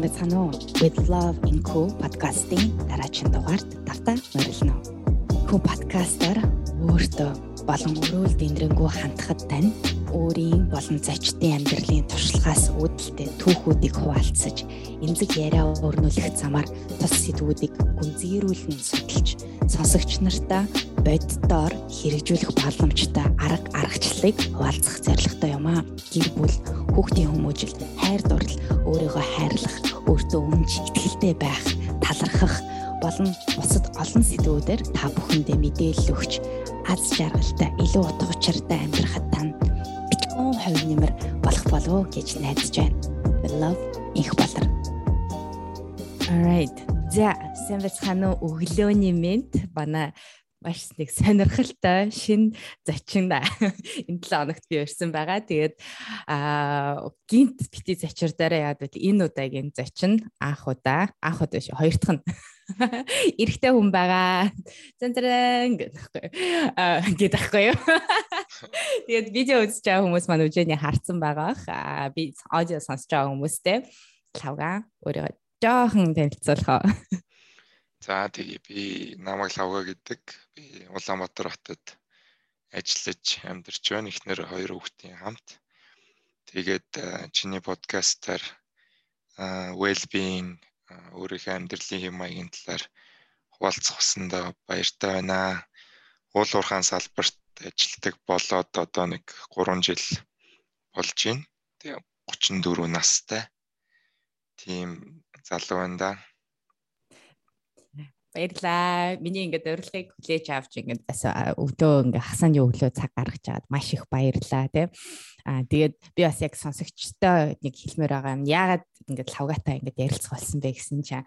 Мэцхан уу With Love in Co подкастын дараагийн дугаард тавтаа морилно. Ко подкастаар өөртөө болон өрөөл дэндрэнгүй хандхад тань өөрийн болон зочдын амьдралын туршлагаас үүдэлтэй түүхүүдийг хуваалцаж эмзэг яриа өрнүүлэх замаар тус сэдвүүдийг гүнзгийрүүлэн судалж сонсогч нартаа боддоор хэрэгжүүлэх боломжтой арга аргачлалыг хуваалцах зорилготой юм аа. Гэр бүл, хүүхдийн хүмүүжил, хайр дурлал, өөрийгөө хайрлах, өөртөө өмнөж ихтэй байх, талархах болон бусад олон сэдвүүдээр та бүхэндээ мэдээлэл өгч аз жаргалтай, илүү утга учиртай амьдрахад тань бичгэн хувь нэмэр болох болов гэж найдаж байна. Love их болор. Alright. За, сайн байцгаана уу? Өглөөний мэд манай маш нэг сонирхолтой шин зочин энэ 7 хоногт би өрсөн байгаа. Тэгээд аа гинт бити зочирдаараа яагаад вэ? Энэ удаагийн зочин анх удаа, анх удаа шүү. Хоёр дахь нь эрэгтэй хүн байгаа. Центрэн гэхгүй. Аа гэдэгхгүй юу. Тэгээд видео үзэж байгаа хүмүүс маань үжээний харцсан байгаа. Аа би аудио сонсож байгаа хүмүүстэй лавга өөрөө жоохон танилцуулах. За тэгээ би намайг Лавга гэдэг. Би Улаанбаатар хотод ажиллаж амьдарч байна. Эхнэр хоёр хүүхдийн хамт. Тэгээд чиний подкастаар well-being өөрийнхөө амьдралын хэм маягийн талаар хуваалцах усандаа баяртай байна. Уул уурхаан салбарт ажилладаг болоод одоо нэг 3 жил болж байна. Тэгээ 34 настай. Тийм залуу байна да. Баярлаа. Миний ингээд урилгыг хүлээж авч ингээд өвдөө ингээд хасааны өглөө цаг гаргаж аваад маш их баярлаа тий. Аа тэгээд би бас яг сонсогчтой нэг хэлмээр байгаа юм. Яагаад ингээд лавгатай ингээд ярилцах болсон бэ гэсэн чинь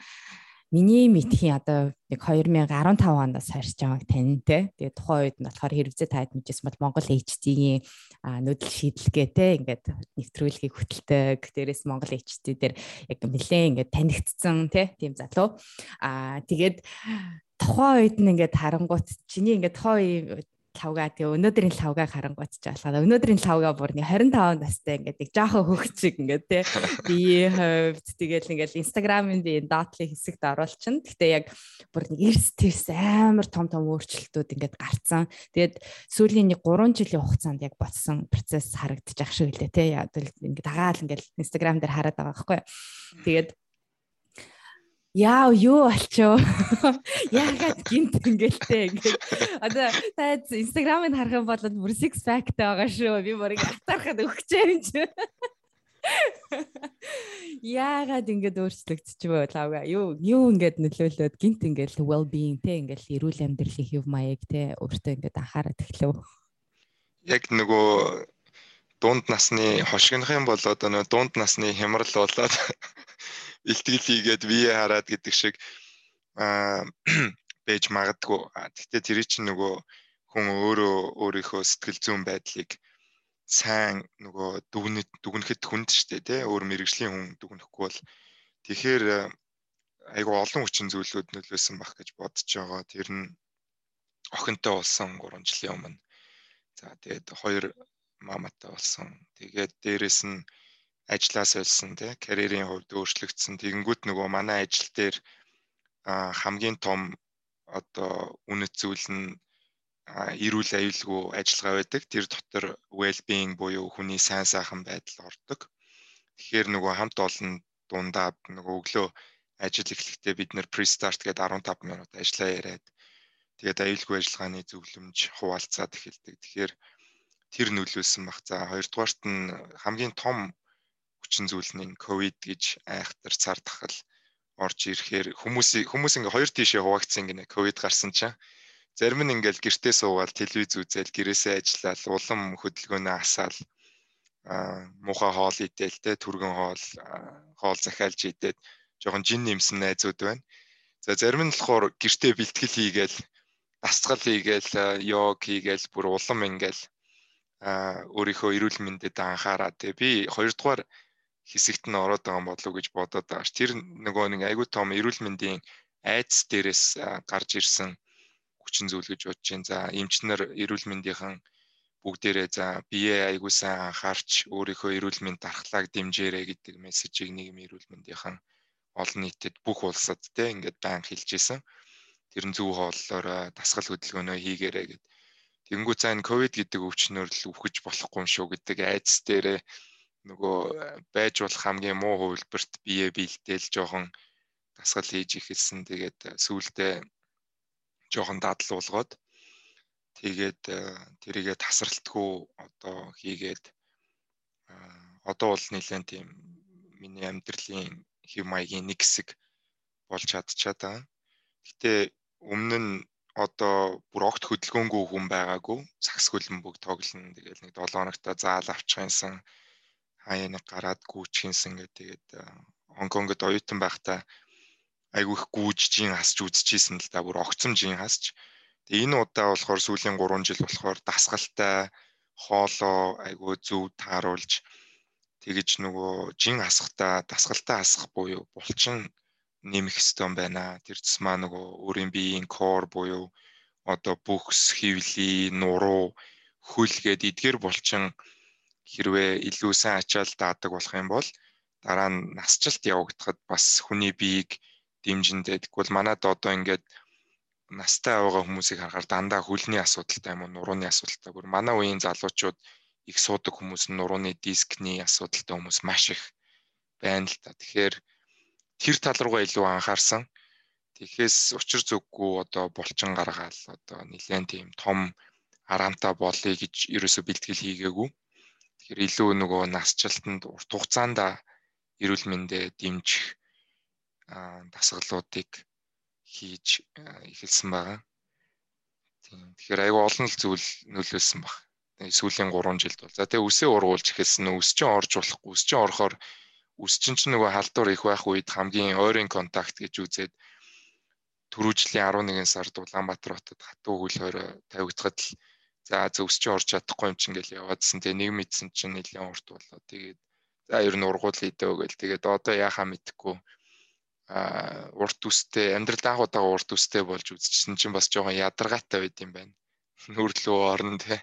Миний мэдхийн одоо нэг 2015 оноос харьж байгааг тань те. Тэгээ тухайн үед нь болохоор хэрэгцээ таад мэдсэн бол Монгол HT-ийн нүүдэл шийдэлгээ те ингээд нэвтрүүлгийг хөтэлдэг. Дээрээс Монгол HT дээр яг нэлээд ингээд танигдсан те тийм залуу. Аа тэгээд тухайн үед нь ингээд харангуут чиний ингээд тухайн лавга тэгээ өнөөдрийн лавга харангуйч жаалгаа. Өнөөдрийн лавга бүр нэг 25 настай ингээд нэг жоохон хөгчиг ингээд тий би хөвд тэгээл ингээд инстаграмын би дотлын хэсэгт оруулчин. Гэтэ яг бүр нэг эрс тэрс амар том том өөрчлөлтүүд ингээд гарцсан. Тэгээд сүүлийн нэг 3 жилийн хугацаанд яг ботсон процесс харагдаж ах шиг лээ тий. Яг ингээд дагаал ингээд инстаграм дээр хараад байгаа байхгүй. Тэгээд яа юу болчоо? Яагаад гинт ингээл ингээд? Одоо та инстаграмыг харах юм бол бүр six pack байгаа шүү. Би бүр атархад өгчээ юм чи яагаад ингээд өөрчлөгдчих вэ лавга юу юу ингээд нөлөөлөөд гинт ингээд well being те ингээд эрүүл амьдралын хэв маяг те өөртөө ингээд анхаарат эхлэв яг нөгөө дунд насны хошигнох юм бол одоо нөгөө дунд насны хямрал болоод илтгэл хийгээд вие хараад гэдэг шиг аа байж магадгүй. Гэхдээ тэр чинь нөгөө хүн өөрөө өөрийнхөө сэтгэл зүйн байдлыг сайн нөгөө дүгнэт дүгнэхэд хүнд штэ тий өөр мэрэгжлийн хүн дүгнэхгүй бол тэгэхээр айгу олон хүчин зүйлүүд нөлөөсөн бах гэж бодож байгаа. Тэр нь охинтой болсон 3 жилийн өмнө. За тэгээд хоёр маматай болсон. Тэгээд дээрэс нь ажлаас олсон тий карьерийн хувьд өөрчлөгдсөн. Тэгэнгүүт нөгөө манай ажил дээр хамгийн том одоо үнэт зүйл нь эрүүл аюулгүй ажиллагаа байдаг. Тэр дотор well-being буюу хүний сайн сайхан байдал ордог. Тэгэхээр нөгөө хамт олон дундаад нөгөө өглөө ажил эхлэхдээ бид нэр pre-start гэдэг 15 минут ажиллаа яриад тэгээд аюулгүй ажиллагааны зөвлөмж хуваалцаад эхэлдэг. Тэгэхээр тэр нөлөөсөн баг. За хоёрдугаарт нь хамгийн том хүчин зүйл нь энэ ковид гэж айхтар цар тахал орж ирэхээр хүмүүс хүмүүс ингээ хоёр тишээ хуваагдсан гинэ ковид гарсан чинь зарим нь ингээл гэртээ суугаад телевиз үзэл гэрээсээ ажиллаад улам хөдөлгөөнөө асаал муухай хоол идээл те түргэн хоол хоол захиалж идээд жоохон жин нэмсэн найзууд байна. За зарим нь болохоор гэртээ бэлтгэл хийгээл дасгал хийгээл йог хийгээл бүр улам ингээл өөрийнхөө эрүүл мэндэд анхаараа те би хоёрдугаар хэсэгт нь ороод байгаа болов уу гэж бодоод байгаа ш. Тэр нөгөө нэг айгүй том эрүүл мэндийн айдас дээрээс гарч ирсэн хүчин зүйл гэж бодож байна. За эмчнэр эрүүл мэндийнхэн бүгдээрээ за бие айгүй сайн анхаарч өөрийнхөө эрүүл мэнд дархлааг дэмжээрэй гэдэг мессежийг нийгэм эрүүл мэндийнхэн олон нийтэд бүх улсад те ингээд байн хэлж исэн. Тэр нь зөв хооллоор дасгал хөдөлгөөнөө хийгээрэй гэд. Тэнгүү цаа энэ ковид гэдэг өвчнөр л үхэж болохгүй юм шүү гэдэг айц дээрээ нөгөө байж болох хамгийн муу хувилбарт бие биелдээл жоохон дасгал хийж ихэлсэн. Тэгээд сүүлдээ жоохон дадлуулгоод тэгээд тэрийгэ тасралтгүй одоо хийгээд одоо бол нэлээд тийм миний амьдралын хэв маягийн нэг хэсэг болж чадчихаа та. Гэтэ өмнө нь одоо бүр огт хөдөлгөөнгүй хүн байгаагүй сакс хөлбөмбөг тоглоно тэгэл нэг 7 хоногта заал авчихсан хаяа нэг гараад гүйчихсэн гэдэг тэгээд Хонконгод оюутан байхдаа айгүй их гүйж жин хасч үзчихсэн л да бүр огцом жин хасч тэгээ энэ удаа болохоор сүүлийн 3 жил болохоор дасгалтай хоолоо айгүй зөв тааруулж тэгэж нөгөө жин хасахтаа дасгалтаа хасах буюу булчин нэмэх юм байна. Тэр цэсмаа нөгөө өөрийн биеийн кор буюу одоо бүхс, хөвли, нуруу, хөл гээд эдгээр булчин хэрвээ илүү сайн ачаал даадаг болох юм бол дараа нь насжилт явагдахад бас хүний биеийг дэмжиндээ тэгвэл манад одоо ингээд настай байгаа хүмүүсийг харахаар дандаа хөлний асуудалтай юм уу нурууны асуудалтай. Гүр манай үеийн залуучууд их суудаг хүмүүс нь нурууны дискний асуудалтай хүмүүс маш их байна л та. Тэгэхээр тэр тал руугаа илүү анхаарсан. Тэгэхээс учир зүггүй одоо булчин гаргаал одоо нэлээд тийм том хараамтай болъё гэж ерөөсө бэлтгэл хийгээгүй. Тэгэхээр илүү нөгөө насжилтанд урт хугацаанд эрүүл мэндэ дэмжих дасгалуудыг хийж эхэлсэн байгаа. Тийм. Тэгэхээр айгүй олон л зүйл нөлөөлсөн баг сүүлийн 3 жилд бол. За тэгээ үсээ ургуулж эхэлсэн нь үс чинь орж болохгүй. Үс чинь орохоор үс чинь ч нөгөө халдвар их байх үед хамгийн ойрын контакт гэж үзээд түрүү жилийн 11 сард Улаанбаатар хотод хатуу хөл хорой тавигдахад л за зөвс чинь орж чадахгүй юм чинь гэл яваадсэн. Тэгээ нэг мэдсэн чинь нэлийн урт болоо. Тэгээд за ер нь ургуул хийдөө гэл. Тэгээд одоо яхаа мэдхгүй а урт үстэй амьдрал анх удаага урт үстэй болж үзчихсэн чинь бас жоохон ядаргаатай байд юм байна. Нүрлөө орно те.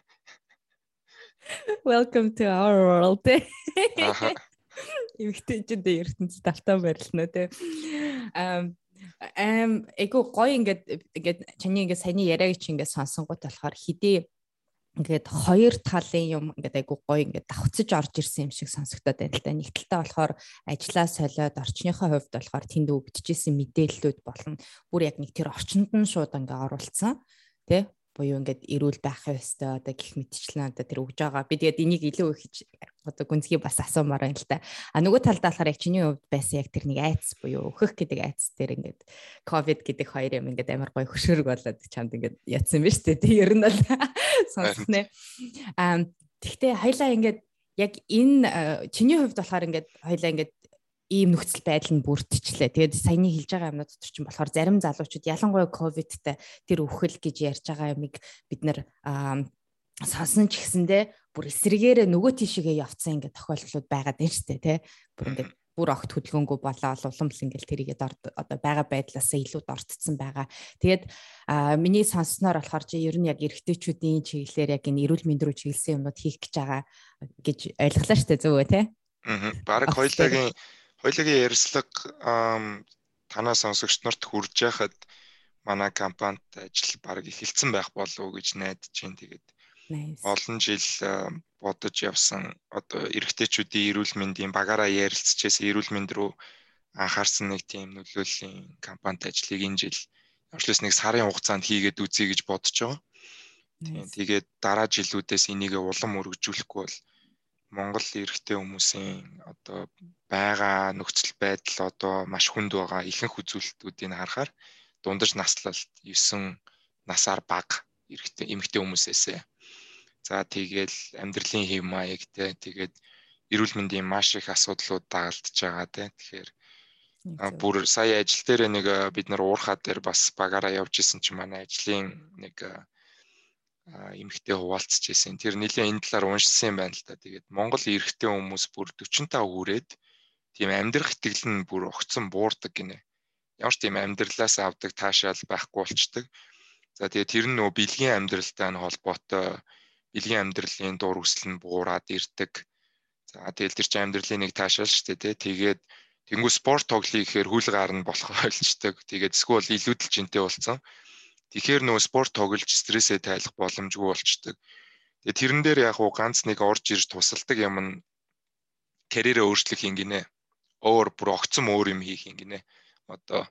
Welcome to our world. Эмэгтэйчэндээ ертөнцид талтаа барилна те. Ам ам эго гоё ингээд ингээд чаны ингээд саяны яриаг чи ингээд сонсонгууд болохоор хидий ингээд хоёр талын юм ингээд айгу гоё ингээд давхцаж орж ирсэн юм шиг сонсогдоод байна л да. Нэг талтай болохоор ажлаа солиод орчныхоо хувьд болохоор тэнд өгдөжсэн мэдээллүүд болон бүр яг нэг тэр орчинд нь шууд ингээд оруулсан тий буюу ингээд эрүүл байх ёстой одоо гих мэтчлэн одоо тэр өгж байгаа. Би тэгээд энийг илүү их одоо гүнзгий бас асуумаар байна л да. А нөгөө талдаа болохоор яг чиний хувьд байсан яг тэр нэг айц буюу өөхөх гэдэг айц дээр ингээд ковид гэдэг хоёр юм ингээд амар гой хөшөөрөг болоод чамд ингээд ятсан биз дээ. Тэг ер нь бол сонсноо. А тэгтээ хоёлаа ингээд яг энэ чиний хувьд болохоор ингээд хоёлаа ингээд ийм нөхцөл байдал нь бүрдчихлээ. Тэгээд саяны хэлж байгаа юмнууд дотор чинь болохоор зарим залуучууд ялангуяа ковидтай тэр өвхөл гэж ярьж байгаа юмыг бид нэр сонсон ч гэсэндээ бүр эсрэгээрээ нөгөө тийшээгээ явцсан ингээд тохиолдлууд байгаад байна шүү дээ тий. Бүр ингээд бүр огт хөдөлгөөнгөө болоо уламл ингээл тэрийгээд одоо байгаа байдлаасаа илүү дордсон байгаа. Тэгээд миний сонссноор болохоор чи ер нь яг эрэгтэйчүүдийн чиглэлээр яг энэ эрүүл мэнд рүү чиглэсэн юмнууд хийх гэж байгаа гэж ойлголоо шүү дээ зөв үү тий? Аа. Бараг хоёулагийн Хоёулагийн ярьслага танаа сонсогч нарт хүрж яхад манай компанид ажил баг эхэлсэн байх болов уу гэж найдаж байна. Тэгээд олон жил бодож явсан одоо эрэгтэйчүүдийн эрүүл мэндийн багаараа ярилцчихээс эрүүл мэнд рүү анхаарсан нэг тийм нөлөөллийн компанид ажлыг энэ жил явшлаас нэг сарын хугацаанд хийгээд үзье гэж бодож байгаа. Тийм тэгээд дараа жилүүдээс энийг улам өргөжүүлэхгүй бол Монгол эрэгтэй хүмүүсийн одоо байгаа нөхцөл байдал одоо маш хүнд байгаа ихэнх үзүүлэлтүүдийг харахаар дундаж наслалт 9 насаар бага эрэгтэй эмэгтэй хүмүүсээсээ. За тэгэл амьдралын хэв маягтай тэгээд эрүүл мэндийн маш их асуудлууд дагалдж байгаа те. Тэгэхээр бүр сая ажил дээр нэг бид нар уурхаа дээр бас багаараа явж исэн чинь манай ажлын нэг эмэгтэй хуваалцж ирсэн. Тэр нэлээд энэ талаар уншсан юм байна л да. Тэгээд Монгол эрэгтэй хүмүүс бүр 45 хүрээд тийм амьдрах итгэл нь бүр огцон буурдаг гинэ. Ямар ч тийм амьдралаас авдаг таашаал байхгүй болчдөг. За тэгээд тэр нь нөө бэлгийн амьдралтай нь холбоотой бэлгийн амьдралын дур хүсэл нь буураад ирдэг. За тэгэл тэр чинь амьдралын нэг таашаал шүү дээ тий. Тэгээд Тэнгүү спорт тоглоё гэхээр хүл гар нь болох ойлцдог. Тэгээд эсвэл илүүдэл жинтэй болсон. Тэгэхээр нөгөө спорт тоглож стрессээ тайлах боломжгүй болчдөг. Тэгээд тэрэн дээр яг уу ганц нэг орж ирж тусалдаг юм нь карьерээ өөрчлөх юм гинэ. Өөр бүр огцом өөр юм хийх юм гинэ. Одоо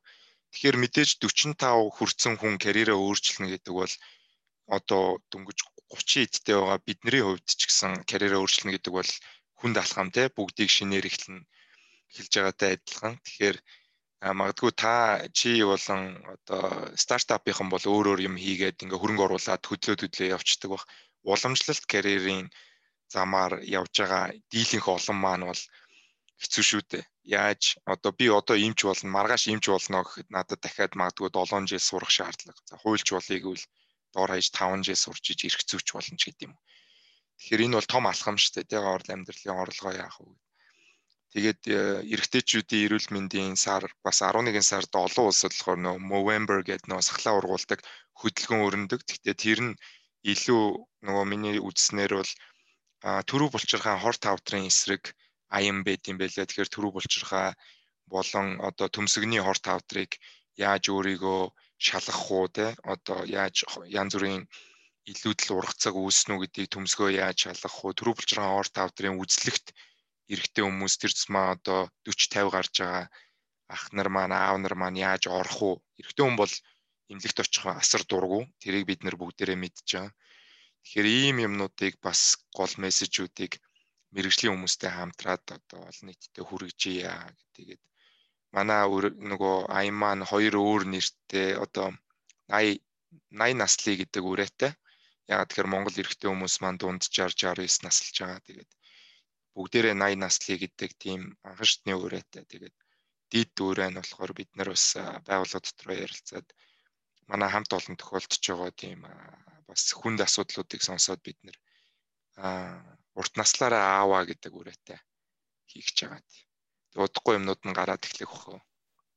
тэгэхээр мэдээж 45 хүрсэн хүн карьерээ өөрчлөнө гэдэг бол одоо дөнгөж 30 эдтэй байгаа бидний хувьд ч гэсэн карьераа өөрчлөнө гэдэг бол хүнд алхам те бүгдийг шинээр эхлэн эхэлж байгаатай адилхан. Тэгэхээр магадгүй та чи болон одоо стартапынхан бол өөр өөр юм хийгээд ингээ хөрөнгө оруулаад хөдлөө төдлөө явцдаг бах. Уламжлалт карьерийн замаар явж байгаа дийлэнх олон маань бол хэцүү шүү дээ. Яаж одоо би одоо имч болно, маргааш имч болно гэхэд надад дахиад магадгүй 7 жил сурах шаардлага. За хуульч болъё гэвэл доор хаяж 5 жил сурч иж ирэх зүйч болно ч гэдэм. Тэгэхээр энэ бол том алхам шүү дээ. Тэгээ орол амьдралын орлогоо яах вэ? Тэгээд эрэгтэйчүүдийн эрүүл мэндийн сар бас 11 сард олон улсад болохоор нөө Movember гэдэг нөө сахлаа ургуулдаг хөдөлгөөн өрнөдөг. Гэхдээ тэр нь илүү нөгөө миний үзснээр бол төрүү булчирхай хор тавтрын эсрэг аян байд юм байлаа. Тэгэхээр төрүү булчирхай болон одоо төмсгний хор тавтрыг яаж өөрийгөө шалгах уу те? Одоо яаж янз бүрийн илүүдэл ургацаг үүснэ үү гэдгийг төмсгөө яаж шалгах уу? Төрүү булчирхай хор тавтрын үзлэгт эрэгтэй хүмүүс тэр тусмаа одоо 40 50 гарч байгаа. Ах нар маань аав нар маань яаж орох уу? Эрэгтэй хүн бол эмнэлэгт очих асар дургу. Тэрийг бид нэр бүгдээрээ мэдж байгаа. Тэгэхээр ийм юмнуудыг бас гол мессежүүдийг мэрэгжлийн хүмүүстэй хамтраад одоо олон нийтэд хүргэжийя тэгээд манай нөгөө аян маань хоёр өөр нэртэй одоо 80 80 наслыг гэдэг үрээтэй. Яг тэгэхээр Монгол эрэгтэй хүмүүс маань дунд 60 69 наслж байгаа. Тэгээд бүгдээрээ 80 наслыг гэдэг тийм анхшдны үрээтэй. Тэгээд дид үрээ нь болохоор бид нар бас байгууллага дотор ярилцаад манай хамт олон тохиолдож байгаа тийм бас хүнд асуудлуудыг сонсоод бид нэр урт наслаараа ааваа гэдэг үрээтэй хийх гэж байгаа удахгүй юмнууд нь гараад эхлэх хөө.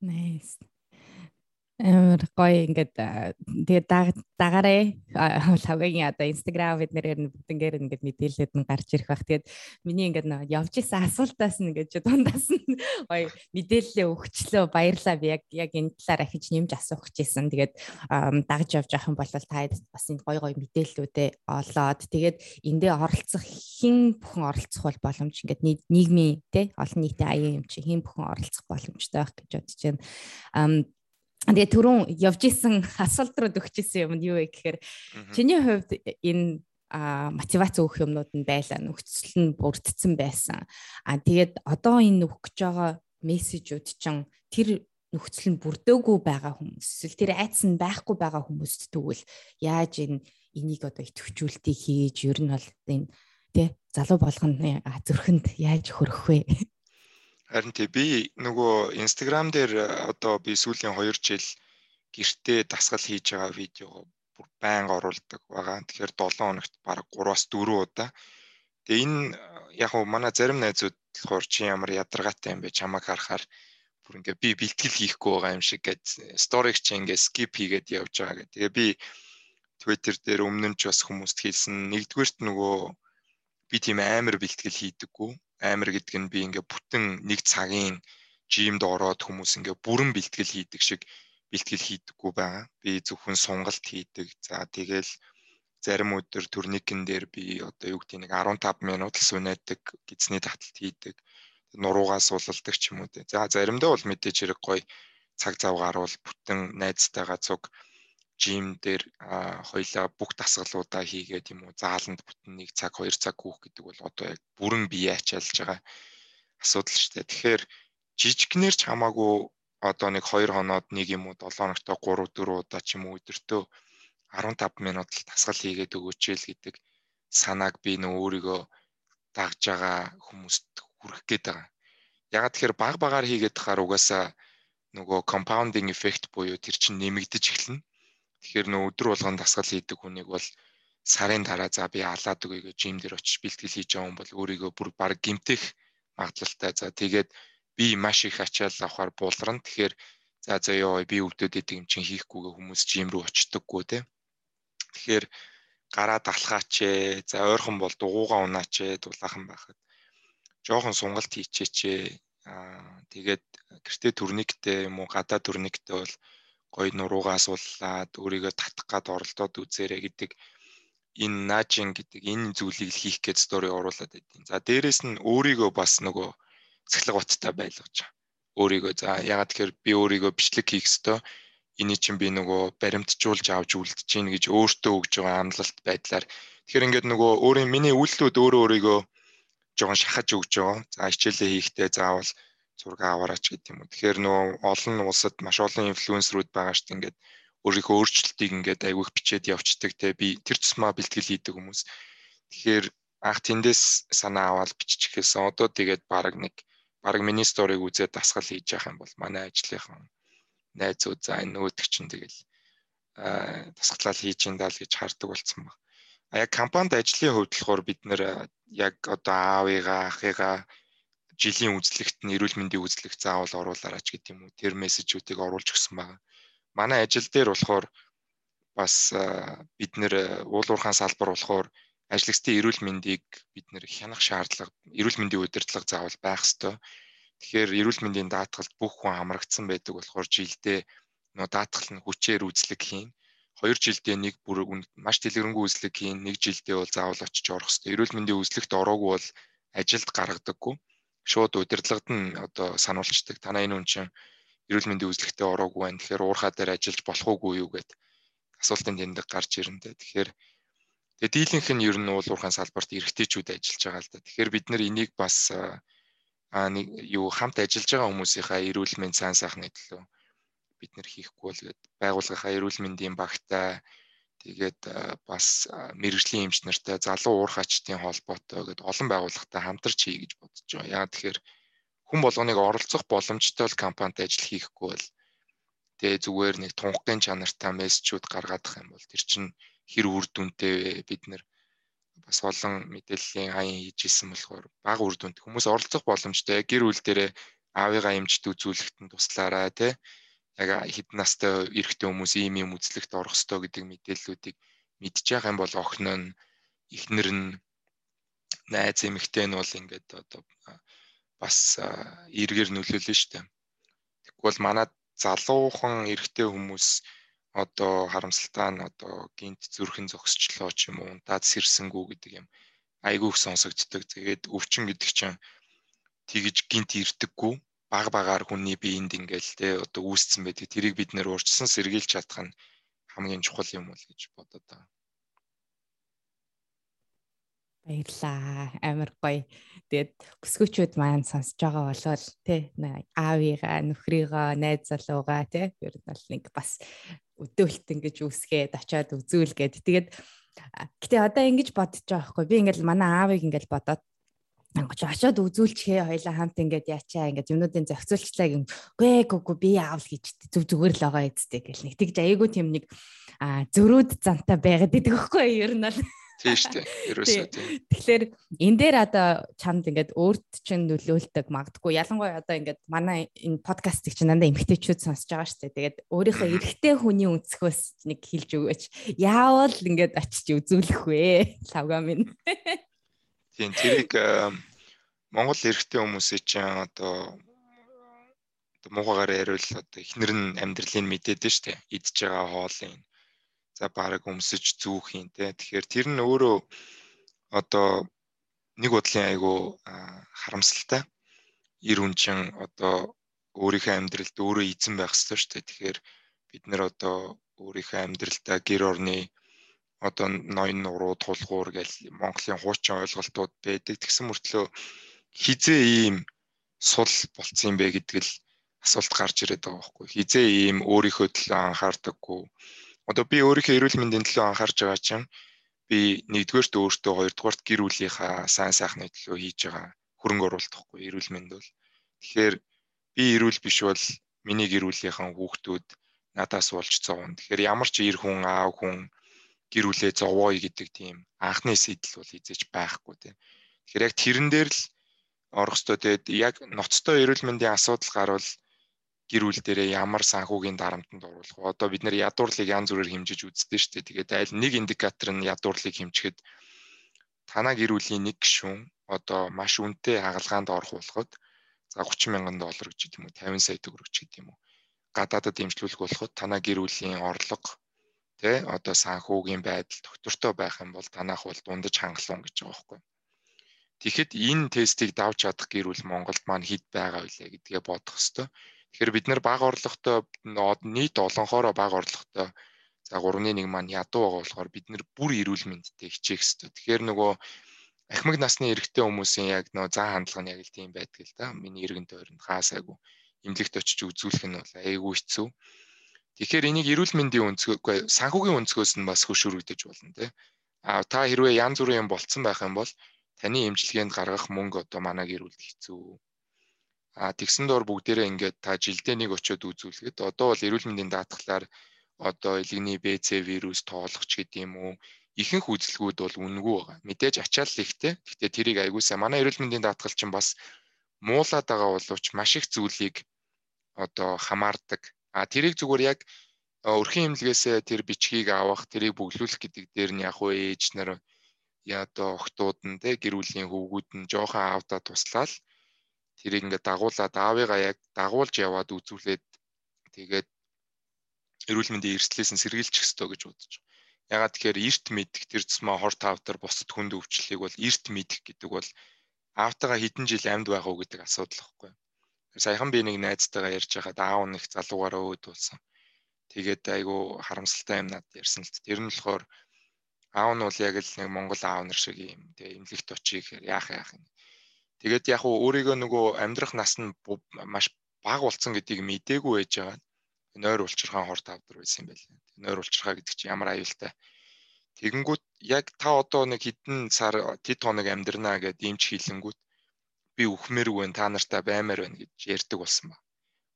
Nice. Амар гоё ингээд тэгээ дагаарэ лавгийн одоо инстаграм бид нэр бүгднгээр ингээд мэдээлэлүүд нь гарч ирэх бах. Тэгээд миний ингээд нөө явж исэн асуултаас нь ингээд дундаас нь гоё мэдээлэлээ өгчлөө баярлаа би яг яг энэ талаар ахиж нэмж асуух гэжсэн. Тэгээд дагж явж явах юм бол та бас энэ гоё гоё мэдээллүүдээ олоод тэгээд эндээ оролцох хэн бүхэн оролцох бол боломж ингээд нийгмийн те олон нийтийн аян юм чи хэн бүхэн оролцох боломжтой байх гэж бодож байна. Тэгээ түрүүн явж исэн асуулт руу өгчээсэн юм нь юу вэ гэхээр чиний хувьд энэ а мотивац өгөх юмнууд нь байлаа нөхцөл нь бүрдсэн байсан. А тэгээд одоо энэ өгөх гэж байгаа мессежүүд чинь тэр нөхцөл нь бүрдөөгүй байгаа хүмүүс эсвэл тэр айдас нь байхгүй байгаа хүмүүст тэгвэл яаж энэ энийг одоо идэвхжүүлэлтийг хийж ер нь бол энэ тий залуу болгоны зүрхэнд яаж хөрөх вэ? Харин тий би нөгөө Instagram дээр э, одоо би сүүлийн 2 жил гэртээ дасгал хийж байгаа видео бүр байнга оруулдаг байгаа. Тэгэхээр 7 хоногт бараг 3-аас 4 удаа. Тэгээ энэ э, яг уу манай зарим найзууд болохоор чи ямар ядаргаатай юм бэ чамайг харахаар бүр ингээ би бэлтгэл хийхгүй байгаа юм шиг гэд сториг чи ингээ скип хийгээд явж байгаа гэх. Тэгээ би Twitter дээр өмнө нь ч бас хүмүүст хэлсэн. Нэгдүгээрт нөгөө би тийм амар бэлтгэл хийдэггүй амар гэдэг нь би ингээ бүтэн нэг цагийн жимд ороод хүмүүс ингээ бүрэн бэлтгэл хийдэг шиг бэлтгэл хийдэггүй байгаа. Би зөвхөн сонголт хийдэг. За тэгэл зарим өдөр турникэн дээр би одоо юу гэдэг нэг 15 минут л сүнэдэг, гизний таталт хийдэг. Нуруугаа суулалдаг ч юм уу те. За заримдаа бол мэдээж хэрэг гоё цаг зав гарвал бүтэн найзтайгаа цуг жим дээр хоёлаа бүх дасгалуудаа хийгээд юм уу зааланд бүтэн нэг цаг 2 цаг хүүх гэдэг бол одоо яг бүрэн бие ачаалж байгаа асуудал шүү дээ. Тэгэхээр жижигнэр ч хамаагүй одоо нэг 2 хоноод нэг юм уу 7 хоногтой 3 4 удаа ч юм уу өдөртөө 15 минут л дасгал хийгээд өгөөч л гэдэг санааг би нөө өөрийгөө дагж байгаа хүмүүст хүргэх гээд байгаа. Ягаад тэгэхээр баг багаар хийгээд тахаар угаасаа нөгөө compounding effect буюу тэр чинь нэмэгдэж эхэлнэ. Тэгэхээр нөө өдөр болгон дасгал хийдэг хүнийг бол сарын дараа за би алаад өгье гэж жим дээр очиж бэлтгэл хийж байгаа хүн бол өөрийгөө бүр баг гимтэх магадлалтай. За тэгээд би маш их ачаал авахар булран. Тэгэхээр за за ёо би өвдөд идэг юм чинь хийхгүйгээ хүмүүс жим рүү очдоггүй те. Тэгэхээр гараад алхаач ээ. За ойрхон бол дугуугаа унаач ээ. Дулаахан байхад. Жохон сунгалт хийчээч ээ. Аа тэгээд гэртээ төрниктэй юм уу гадаа төрниктэй бол гоё нуруугаа асуулаад өөрийгөө татах гад оролдоод үзээрэй гэдэг энэ наажин гэдэг энэ зүйлийг хийх гэж стори оруулаад байдیں۔ За дээрэс нь өөрийгөө бас нөгөө цэглэг баттай байлгаж байгаа. Өөрийгөө за ягаад тэгэхээр би өөрийгөө бичлэг хийх ёстой. Эний чинь би нөгөө баримтжуулж авч үлдэж гин гэж өөртөө өгж байгаа амлалт байдлаар тэгэхээр ингээд нөгөө өөрийн миний үйлдэлүүд өөрөө өөрийгөө жоохон шахаж өгж байгаа. За хичээлээ хийхдээ заавал зураг аваараач гэдэг юм уу. Тэгэхээр нөгөө олон улсад маш олон инфлюенсерүүд байгаа шүү дээ. Ингээд өөрийнхөө өөрчлөлтийг ингээд айгүйх бичээд явцдаг те би тэр тусмаа бэлтгэл хийдэг хүмүүс. Тэгэхээр анх тэндээс санаа аваад бичих гэсэн. Одоо тэгээд баг нэг баг миний сториг үзээд дасгал хийж явах юм бол манай ажлынхан найзууд за энэ нөгөөдөг чинь тэгэл аа дасгалал хийж ин даа л гэж хардаг болсон баг. А яг компанид ажлын хувьд болохоор бид нэр яг одоо аавыгаа ахыгаа жилийн үзлэгт нь эрүүл мэндийн үзлэгт заавал оруулаарай ч гэдэг юм уу. Тэр мессежүүдийг оруулж өгсөн байгаа. Манай ажил дээр болохоор бас бид нэр уулуурхаан салбар болохоор ажлагчдын эрүүл мэндийг бид нэр хянах шаардлага, эрүүл мэндийн удирдлага заавал байх ёстой. Тэгэхээр эрүүл мэндийн даатгалд бүх хүн хамрагдсан байдаг болохоор жилдээ нөө даатгал нь хүчээр үзлэг хийн. 2 жилдээ нэг бүр маш дэлгэрэнгүй үзлэг хийн. Нэг жилдээ бол заавал очиж орох ёстой. Эрүүл мэндийн үзлэгт ороогүй бол ажилд гаргадаггүй шууд удирдлагад нь одоо сануулцдаг. Танаа энэ хүн чинь эрүүл мэндийн үзлэгтээ ороогүй байна. Тэгэхээр уурхаа дээр ажиллаж болох уугүй юу гэд асуултын тэндэг гарч ирэнтэй. Тэгэхээр тэгээ дийлэнх нь ер нь уул уурхайн салбарт эрэгтэйчүүд ажиллаж байгаа л да. Тэгэхээр бид нар энийг бас аа нэг юу хамт ажиллаж байгаа хүмүүсийнхаа эрүүл мэнд сайн сайхны төлөө бид нар хийхгүй бол гээд байгууллагынхаа эрүүл мэндийн багтай Тэгээд бас мэрэгжлийн эмч нартай залуу уурхачдын холбоотой гэдэг олон байгууллагатай хамтарч хий гэж бодож байгаа. Яагаад тэгэхээр хүн болгоныг оролцох боломжтой л компанид ажил хийхгүй бол тэгээ зүгээр нэг тунхагийн чанартай мессежүүд гаргаадах юм бол тэр чинь хэр үр дүнтэй бид нэр бас олон мэдээллийн хаян хийж исэн болохоор баг үр дүнд хүмүүс оролцох боломжтой. Гэр бүл дээрээ аавыгаа эмчд үзүүлэхэд нь туслаарай тий яг хэд настай эрэгтэй хүмүүс ийм юм үзлэгт орох ёстой гэдэг мэдээллүүдийг мэдж байгаа юм бол охин нь эхнэр нь найз эмэгтэй нь бол ингээд одоо бас эргээр нөлөөлнө шүү дээ. Тэгвэл манай залуухан эрэгтэй хүмүүс одоо харамсалтай нь одоо гинт зүрхэн зогсчлоо ч юм уу унтаад сэрсэнгүү гэдэг юм айгүйх сонсогддог. Тэгээд өвчин гэдэг чинь тэгж гинт ирдэггүй баг багаар хүний биеинд ингээл те одоо үүсцэн байдаг. Тэрийг бид нэр урьдчилан сэргийлж чадах нь хамгийн чухал юм бол гэж бодод байгаа. Баярлаа. Амар гоё. Тэгээд өсгөөчүүд маань сонсож байгаа болвол тий аавыгаа, нөхрийгөө, найз залуугаа тий ер нь бол нэг бас өдөөлт ингэж үсгээд очиад үзүүл гээд тэгээд гэтээ одоо ингэж бодож байгаа хгүй би ингээл манай аавыг ингээл бодоод Ангоч очоод үзүүлчихээ хоёлаа хамт ингээд яачаа ингээд юмнуудын зохицуулчлаа гин. Гүй гүгү би аавал гэж зүг зүгээр л байгаа эцтэй гэл нэг тэгж айгүй тийм нэг зөрүүд зантай байгаад идэг байхгүй ер нь бол. Тийм шүү дээ. Ерөөсөө тийм. Тэгэхээр энэ дээр одоо чамд ингээд өөрт чинь нөлөөлдөг магадгүй ялангуяа одоо ингээд манай энэ подкастыг чинь дандаа эмгтээчүүд сонсож байгаа шүү дээ. Тэгээд өөрийнхөө эрэгтэй хүний өнцгөөс нэг хэлж өгөөч. Яавал ингээд очиж үзүүлэх вэ? Лавга минь. Тийм тэрийг Монгол эрэгтэй хүмүүсийн чинь одоо муухагаар яриул одоо эхнэр нь амьдралыг мэдээд нь штэ идж байгаа хоолын. За бараг өмсөж зүүхийн те. Тэгэхээр тэр нь өөрөө одоо нэг бодлын айгу харамсалтай. Ир үнчин одоо өөрийнхөө амьдралд өөрөө эзэн байх ёстой шүү дээ. Тэгэхээр бид нэр одоо өөрийнхөө амьдралдаа гэр орны одоо ноён нуруу тулгуур гэл Монголын хуучин ойлголтууд байдаг. Тэгсэн мөртлөө хизээ ийм сул болцсон юм бэ гэдэг л асуулт гарч ирээд байгаа байхгүй. Хизээ ийм өөрийнхөө төлөө анхаардаггүй. Одоо би өөрийнхөө эрүүл мэндийн төлөө анхаарч байгаа чинь би нэгдүгээрт өөртөө хоёрдугаарт гэр бүлийнхаа сайн сайхны төлөө хийж байгаа хөрөнгө оруулалт байхгүй эрүүл мэнд бол. Тэгэхээр би эрүүл биш бол миний гэр бүлийнхэн хүүхдүүд надаас болж зовно. Тэгэхээр ямар ч ир хүн аав хүн гэр бүлээ зовоё гэдэг тийм анхны сэтэл бол хизээч байхгүй тийм. Тэгэхээр яг тэрэн дээр л орох ёстой. Тэгээд яг ноцтой эрүүл мэндийн асуудал гарвал гэр бүл дээрээ ямар санхүүгийн дарамтанд оруулах вэ? Одоо бид нэр ядуурлыг янз бүрээр хэмжиж үздэг шүү дээ. Тэгээд аль нэг индикатор нь ядуурлыг хэмжихэд танаа гэр бүлийн нэг гишүүн одоо маш үнэтэй хагалгаанд орох болоход за 30 мянган доллар гэж юм уу 50 сая төгрөг ч гэдэг юм уу гадаадад дэмжлүүлэх болоход танаа гэр бүлийн орлого тий одоо санхүүгийн байдал доктортой байх юм бол танах бол дундаж хангалуун гэж байгаа байхгүй. Тэгэхэд энэ тестийг давж чадах гэр бүл Монголд маань хэд байгаа вэ гэдгээ бодох хэвээр. Тэгэхээр бид нар бага орлоготой нийт олонхоороо бага орлоготой за 3.1 маань ядуу байгаа болохоор бид нар бүр эрүүл мэндтэй хичээх хэвээр. Тэгэхээр нөгөө ахмад насны эрэгтэй хүмүүсийн яг нөө зан хандлага нь яг л тийм байдаг л да. Миний эргэн тойронд хаасаагүй эмнэлэгт очиж үзүүлэх нь бол айгүй хэцүү. Тэгэхээр энийг эрүүл мэндийн өнцгөөгүй санхүүгийн өнцгөөс нь бас хөшөөрөгдөж болно тий. А та хэрвээ янз бүрийн юм болцсон байх юм бол таны эмчилгээнд гаргах мөнгө одоо манай гэр бүлд хэцүү. А тэгсэн доор бүгдээрээ ингээд та жилдээ нэг очиод үзүүлэхэд одоо бол эрүүл мэндийн даатгалаар одоо элэгний БЦ вирус тоологч гэдэг юм уу ихэнх үзэлгүүд бол үнэгүй байгаа. Мэдээж ачаал ихтэй. Гэхдээ тэрийг аягуулсаа манай эрүүл мэндийн даатгал чинь бас муулаад байгаа боловч маш их зүйлийг одоо хамаардаг А тэрийг зүгээр яг өрхийн имлгээс тэр бичгийг авах, тэрийг бүглүүлэх гэдэг дээр нь яг уу ээж нар яа одоо охтууд нь те гэр бүлийн хөвгүүд нь жоохон аавда туслаад тэрийг ингээ дагуулад аавыгаа яг дагуулж яваад үзүүлээд тэгээд эрүүл мэндийн эрсдлээс нь сэргийлчих ёстой гэж бодож. Ягаад тэгэхээр эрт мэдэх тэр цэсмээ хор тавтар бусад хүнд өвчлөлийг бол эрт мэдэх гэдэг бол аавтайгаа хэдэн жил амьд байх уу гэдэг асуудал واخгүй. Саяхан би нэг найзтайгаа ярьж байхад аав нэг залуугаараа өөд болсон. Тэгээд айгу харамсалтай юм надад ярьсан л тэр нь болохоор аав нь бол яг л нэг Монгол аав нар шиг юм тэгээ эмнэлэгт очийг яах яах юм. Тэгээд яг уу өөрийгөө нөгөө амьдрах нас нь маш бага болсон гэдгийг мдээгүй байж байгаа. Нойр улчирхаан хор тавдар байсан юм байна. Нойр улчирхаа гэдэг чинь ямар аюултай. Тэгэнгүүт яг та одоо нэг хідэн сар тэд хоног амьдрнаа гэд эмч хийлэнгүүт би үхмээргүй байна та нартай баймаар байна гэж ярьдаг болсон ба.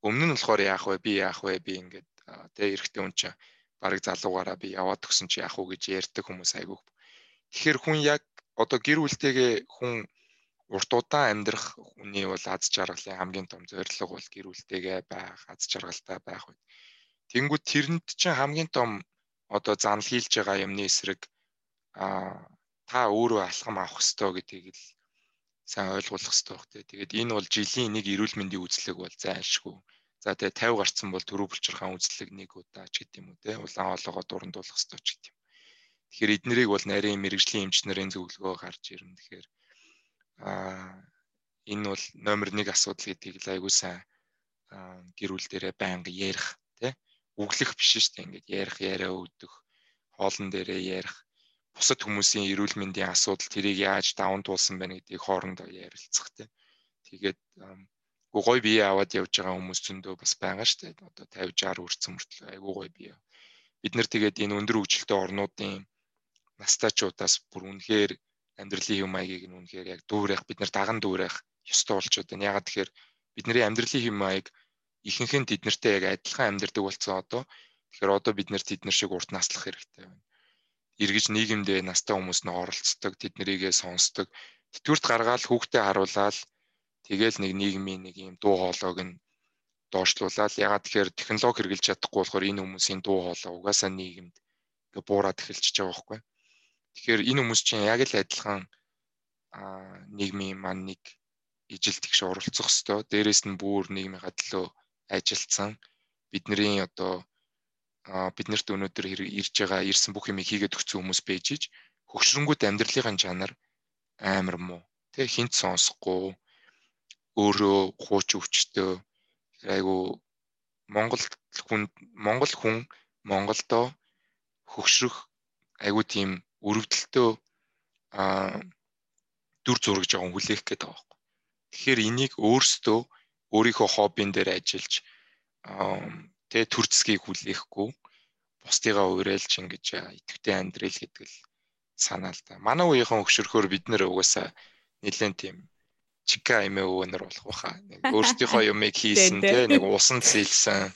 Өмнө нь болохоор яах вэ би яах вэ би ингээд тэгээ эрэхтэй хүн чинь бараг залуугаараа би яваад өгсөн чи яах вэ гэж ярьдаг хүмүүс айгүйх. Тэгэхээр хүн яг одоо гэр бүлтэйгээ хүн урт удаан амьдрах хүний бол аз жаргалын хамгийн том зорилго бол гэр бүлтэйгээ байх, аз жаргалтай байх үед. Тэнгүүд тэрэнд чинь хамгийн том одоо занл хийлж байгаа юмны эсрэг а та өөрөө алхам авах ёстой гэдгийг л сайн ойлгуулах хэрэгтэй баг тий. Тэгээд энэ бол жилийн нэг эрүүл мэндийн үзлэг бол зайлшгүй. За тэгээ 50 гарцсан бол төрөө булчирхаан үзлэг нэг удаа ч гэдэм үү тий. Улаан хоолоогоо дурандуулах хэрэгтэй ч гэдэм. Тэгэхээр эднэрийг бол нарийн мэрэгжлийн эмч нарын зөвлөгөө гарч ирнэ. Тэгэхээр аа энэ бол номер 1 асуудал гэдгийг л айгуу сайн гэр бүл дээрээ байнга ярих тий. Үглэх биш шүү дээ. Ингээд ярих яриа өгдөх, хоолн дээрээ ярих бусад хүмүүсийн эрүүл мэндийн асуудал тэрийг яаж даван туулсан байна гэдгийг хоорондоо ярилцах тийм. Тэгээд гоо гой бие аваад явж байгаа хүмүүс зөндөө бас байгаа шүү дээ. Одоо 50 60 хүрсэн мөртлөө айгуу гой бие. Бид нар тэгээд энэ өндөр хөгжилтэй орнуудын настайчуудаас бүр үнэхээр амьдралын хэм маягийг нь үнэхээр яг дүүрэх бид нар даган дүүрэх ёстой болчиход байна. Ягаад тэгэхээр бидний амьдралын хэм маяг ихэнх нь тэднэртэй яг адилхан амьдардаг болсон одоо. Тэгэхээр одоо бид нар тэднэр шиг урт наслах хэрэгтэй байна эргэж нийгэмдээ настай хүмүүс нь оролцдог, тэд нэрийгээ сонсдог. Тэтгэврт гаргаал хүүхдээ харуулаад тэгэл нэг нийгмийн нэг юм дуу хоолойг нь доошлуулаад ягаад тэгэхээр технологи хэрэгжилж чадахгүй болохоор энэ хүмүүсийн дуу хоолой угаасаа нийгэмд ингээ буураад эхэлчихэж байгаа байхгүй. Тэгэхээр энэ хүмүүс чинь яг л адилхан аа нийгмийн маань нэг ижил тэгш оролцох хэвээр дээрэс нь бүр нийгмийн төлөө ажилдсан бидний одоо биднэрт өнөөдөр ирж байгаа ирсэн бүх юмыг хийгээд өгсөн хүмүүс байж ич хөгшрөнгүүд амьдралын чанар амар муу тэг хинт сонсохгүй өөрөө хууч өвчтөө айгу Монгол хүн Монгол хүн Монголдо хөгшрөх айгу тийм өрөвдөлтөө а дүр зургаж байгаа хүлээх гээд байгаа байхгүй. Тэгэхээр энийг өөрсдөө өөрийнхөө хоббин дээр ажиллаж тэ төр зэсгийг хүлээхгүй бусдыгаа уриалж ингэж идэвхтэй амьдрал гэдэг л санаа л да. Манай үеийнхэн өгшөрхөөр бид нэр угаасаа нэлээд тийм чика эмээ өвөнөр болох баха. Нэг өөрсдийнхөө юмыг хийсэн тий нэг усан зэлсэн.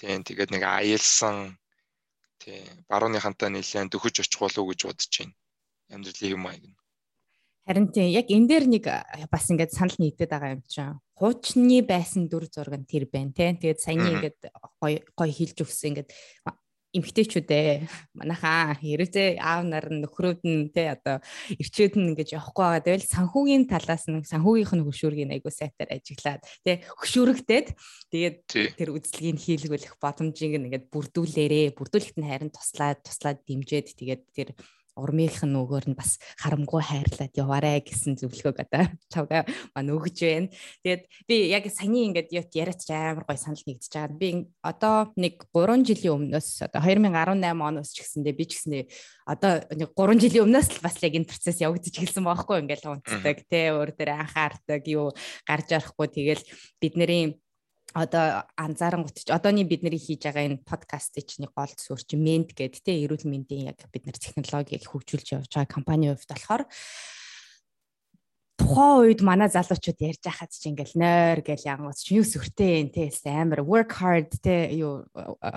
Тийм тэгээд нэг аялсан. Тий барууныхантай нэлээд дөхөж очих болов уу гэж бодож байна. Амьдралын юм аяг нь. Харин тийм яг энэ дээр нэг бас ингээд санал нийтэд байгаа юм чинь. Хуучны байсан дүр зураг нь тэр байна тий. Тэгээд саяны ингээд гой гой хилж өгсөн ингээд эмгтээчүүдээ манайхаа хэрэгцээ аав нар нь нөхрүүд нь те одоо ирчүүд нь ингэж явахгүй байгаа. Тэгвэл санхүүгийн талаас нь санхүүгийнх нь хөшүүргийн айгуу сайтаар ажиглаад те хөшүүрэгдээд тэгээд тэр үзлэгийг хийлгүүлэх боломжийг ингээд бүрдүүлээрээ бүрдүүлэхэд нь харин туслаад туслаад дэмжиж тэгээд тэр урмынх нь нөгөөр нь бас харамгүй хайрлаад яваарэ гэсэн зөвлөгөөг одоо чавга маань өгж байна. Тэгээд би яг саяны ингээд яриач амар гой санал нэгдэж байгаа. Би одоо нэг 3 жилийн өмнөөс одоо 2018 оноос ч гэсэндээ би ч гэсэндээ одоо нэг 3 жилийн өмнөөс л бас яг энэ процесс явагдаж эхэлсэн байхгүй ингээд унтдаг те өөр дээр анхаардаг юу гарч арахгүй тэгэл бидний одоо анзаарангууд ч одооний бид нарыг хийж байгаа энэ подкастыг чинь гол төсөөр чи мент гэдэг те эрүүл мэндийн яг бид нар технологиг хөгжүүлж явж байгаа компани хувьд болохоор тухайн үед манай залуучууд ярьж байхад чи ингээл нойр гэл янгууд чи юу сүртэй юм те амар work hard те юу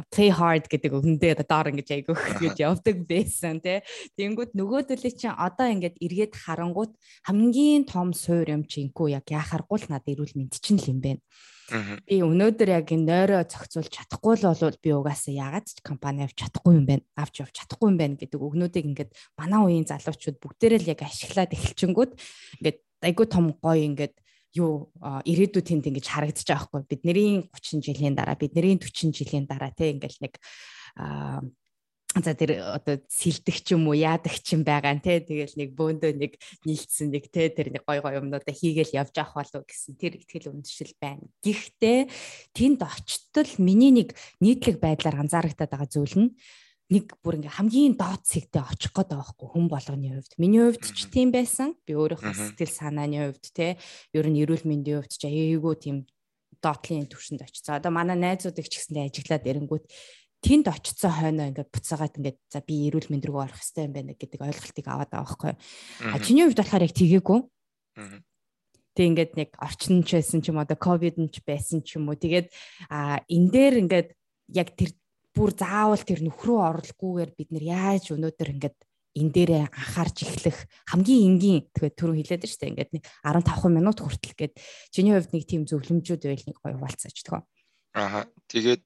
play hard гэдэг өгөндөө доор ингэж айгүйх гэж явдаг байсан те. Тэнгүүд нөгөөдөлөө чи одоо ингээд эргээд харангууд хамгийн том суур юм чи инкүү яг яхааргүй л надад эрүүл мэнд чинь л юм байна Би өнөөдөр яг энэ нойроо зохицуулж чадахгүй л болвол би угаасаа яагаад ч компани авч чадахгүй юм байна. Авч явж чадахгүй юм байна гэдэг өгнүүдийг ингээд манай үеийн залуучууд бүгдээрээ л яг ашиглаад эхэлчингүүд ингээд айгүй том гоё ингээд юу ирээдүйд тэнд ингэж харагдаж байгаа хгүй бидний 30 жилийн дараа бидний 40 жилийн дараа те ингээл нэг за тэр одоо сэлдэг ч юм уу яадаг ч юм байгаа нэ тэгэл нэг бөөндөө нэг нийлцсэн нэг те тэр нэг гой гой юмнуудаа хийгээл явж авах болов гэсэн тэр ихтгэл үндэшил байна. Гэхдээ тэнд очтол миний нэг нийтлэг байдлаар анзаарэгдаад байгаа зүйл нь нэг бүр ингээ хамгийн доод цэгтээ очих гээд байгаа хгүй хүн болгоны хувьд. Миний хувьд ч тийм байсан. Би өөрийнхөө сэтгэл санааны хувьд те ер нь эрүүл мэндийн хувьд ч аяйгуу тийм доотлын төвшөнд очицсан. Одоо манай найзуудыг ч гэсэндээ ажиглаад эрэнгүүт тэнд очицсан хойноо ингээд буцаагаад ингээд за би эрүүл мэнд рүү орох хэрэгтэй юм байна гэдэг ойлголтыг аваад байгаа байхгүй. А чиний хувьд болохоор яг тгээгүй. Тэг ингээд нэг орчин ч байсан ч юм одоо ковид нь ч байсан ч юм уу. Тэгээд а энэ дээр ингээд яг тэр бүр заавал тэр нөхрөө орлоггүйгээр бид нэр яаж өнөөдөр ингээд энэ дээрээ анхаарч эхлэх хамгийн энгийн тэгэхээр түрүү хэлээд штэ ингээд нэг 15 минут хүртэл гээд чиний хувьд нэг тийм зөвлөмжүүд байл нэг гоё хуваалцаач тгөө. Аа тэгээд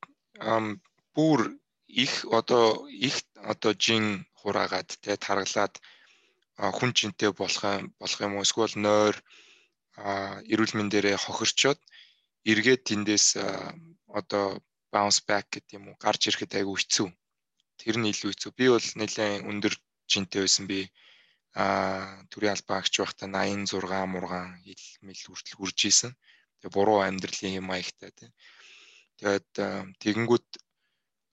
бүр их одоо их одоо жин хураагаад те таргалаад хүн чинтэй болох болох юм уу эсвэл нойр эрүүл мэндээрээ хохирчоод эргээд тэндээс одоо bounce back гэдэг юм уу гарч ирэхэд айгүй хэцүү. Тэр нь илүү хэцүү. Би бол нэлээд өндөр жинтэй байсан би а төрийн албан агч байхдаа 86 мургаан хил мэл хүртэл хүрж исэн. Тэгээ буруу амьдралын юм маягтай тий. Тэгээд тэгэнгүүт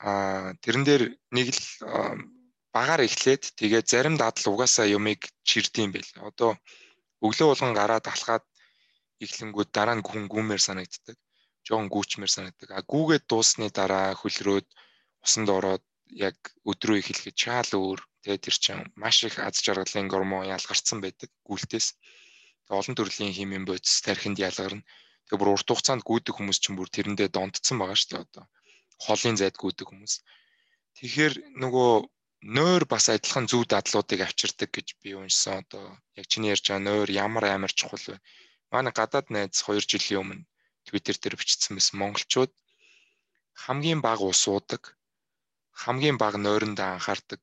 а тэрэн дээр нэг л багаар эхлээд тэгээ зарим дадал угаасаа юмыг чирдэм байл. Одоо өглөө болгон гараад алхаад эхлэнгүүд дараа нь хүн гүмээр санагддаг. Жон гүүчмээр санагддаг. А гүүгээд дуусны дараа хөлрөөд усанд ороод яг өдрөө эхлэхэд чаал өөр тэгээ тэр чинь маш их аз жаргалын гормон ялгарсан байдаг гүйлтээс. Тэгээ олон төрлийн химийн бодис тархинд ялгарна. Тэгээ бүр урт хугацаанд гүйдэг хүмүүс чинь бүр тэрэндээ донтцсон байгаа шүү дээ одоо холын зайд гүйдэг хүмүүс. Тэгэхээр нөгөө нойр бас адилхан зөв дадлуудыг авчирдаг гэж би уншсан. Одоо яг чиний ярьж байгаа нойр ямар амар чухал вэ? Манай гадаад найз 2 жилийн өмнө Twitter дээр бичсэн байсан монголчууд хамгийн бага ус уудаг, хамгийн бага нойрондоо анхаардаг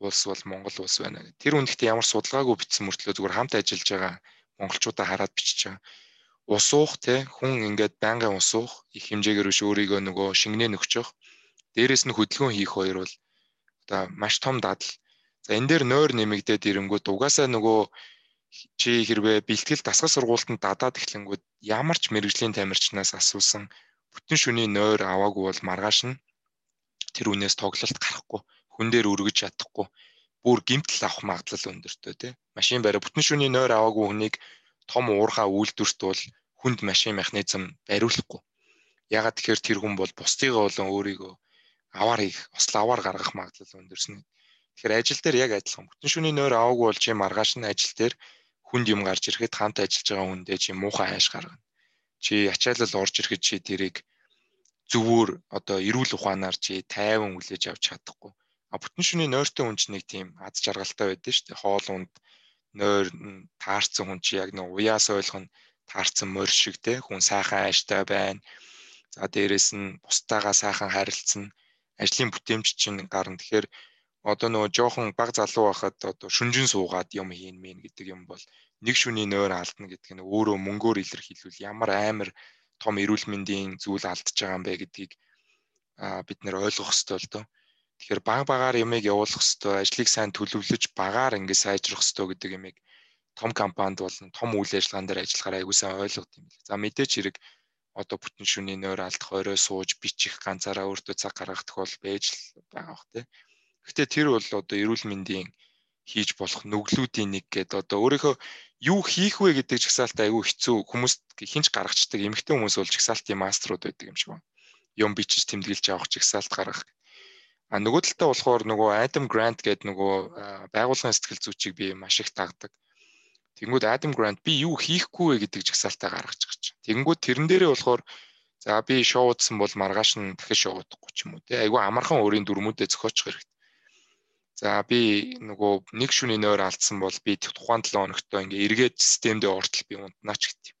улс бол Монгол улс байна. Тэр үндэгт ямар судалгаагүй бичсэн мөртлөө зүгээр хамт ажиллаж байгаа монголчуудаа хараад бичиж байгаа ус уух те хүн ингээд байнгын ус уух их хэмжээгээр биш өөрийгөө нөгөө шингэнэ нөхчих. Дээрээс нь хөдөлгөөн хийх хоёр бол одоо маш том дадал. За энэ дээр нойр нэмэгдээд ирэнгүүт угаасаа нөгөө чи хэрвээ бэлтгэл дасгал сургуультанд дадаад эхлэнгүүд ямар ч мэрэгжлийн тамирчнаас асуусан бүтэн шүний нойр аваагүй бол маргааш нь тэр үнээс тоглолт гарахгүй хүн дээр өргөж чадахгүй бүр гимтэл авах магадлал өндөртэй тий машин бариа бүтэн шүний нойр аваагүй хүнийг том уурхаа үйлдвэрт бол хүнд машин механизм бариулахгүй. Ягаад тэгэхээр тэр хүн бол бусдыгаа болон өөрийгөө аваар хийх, ослоо аваар гаргах магадлал өндөрсөн. Тэгэхээр ажил дээр яг адилхан. Бүтэн шүний нойр аваагүй бол чи маргааш нь ажил дээр хүнд юм гарч ирэхэд хамт ажиллаж байгаа хүндээ чи муухай хайш гаргана. Чи ачаалал орж ирэхэд чи тэрийг зөвөр одоо эрүүл ухаанаар чи тайван хүлээж авч чадахгүй. А бүтэн шүний нойртой хүн чинь нэг тийм аз жаргалтай байдаг шүү дээ. Хоол унд нойр таарсан хүн чи яг нэг уяас ойлгоно таарсан морь шиг те хүн сайхан ааштай байна. За дээрэс нь бусдаагаа сайхан харилцсан ажлын бүтээмж чинь гарна. Тэгэхээр одоо нөгөө жоохон баг залуу байхад одоо шүнжин суугаад юм хийн мэн гэдэг юм бол нэг шүний нойр алдна гэдэг нь өөрөө мөнгөөр илэрхийлвэл ямар амар том эрүүл мэндийн зүйл алдж байгаа юм бэ гэдгийг бид нэр ойлгох хэрэгтэй л доо. Тэгэхээр баг багаар ямыг явуулах хэрэгтэй, ажлыг сайн төлөвлөж багаар ингэ сайжрах хэрэгтэй гэдэг ямыг том компанид болон том үйл ажиллагаан дээр ажиллахаар аягүй сайн ойлгох юм байна. За мэдээч хэрэг одоо бүтэн шүний нойр алдах, орой сууж бичих ганцаараа өөртөө цаг гаргах тохиол байж л байгаа бах тий. Гэхдээ тэр бол одоо эрүүл мэндийн хийж болох нүглүүдийн нэг гэдэг одоо өөрийнхөө юу хийх вэ гэдэг жагсаалт айгүй хэцүү хүмүүст хинч гаргацдаг эмэгтэй хүмүүс бол жагсаалтын маструуд байдаг юм шиг байна. Юм бичиж тэмдэглэж авах жагсаалт гаргах. А нөгөө талдаа болохоор нөгөө Adam Grant гэдэг нөгөө байгууллагын сэтгэл зүйчийг би маш их тагдаг. Тэнгүүд Adam Grant би юу хийхгүй вэ гэдэг жагсаалтаа гаргаж байгаа чинь. Тэнгүүд тэрэн дээрээ болохоор за би шоу удсан бол маргааш нь дахиж шоу удахгүй ч юм уу те. Айгүй амархан өөрийн дүрмүүдээ зохиочих хэрэгтэй За би нөгөө нэг шүний нойр алдсан бол би тухайн 7 хоногтой ингээ эргээд системдээ ортол би унтнаач гэт юм.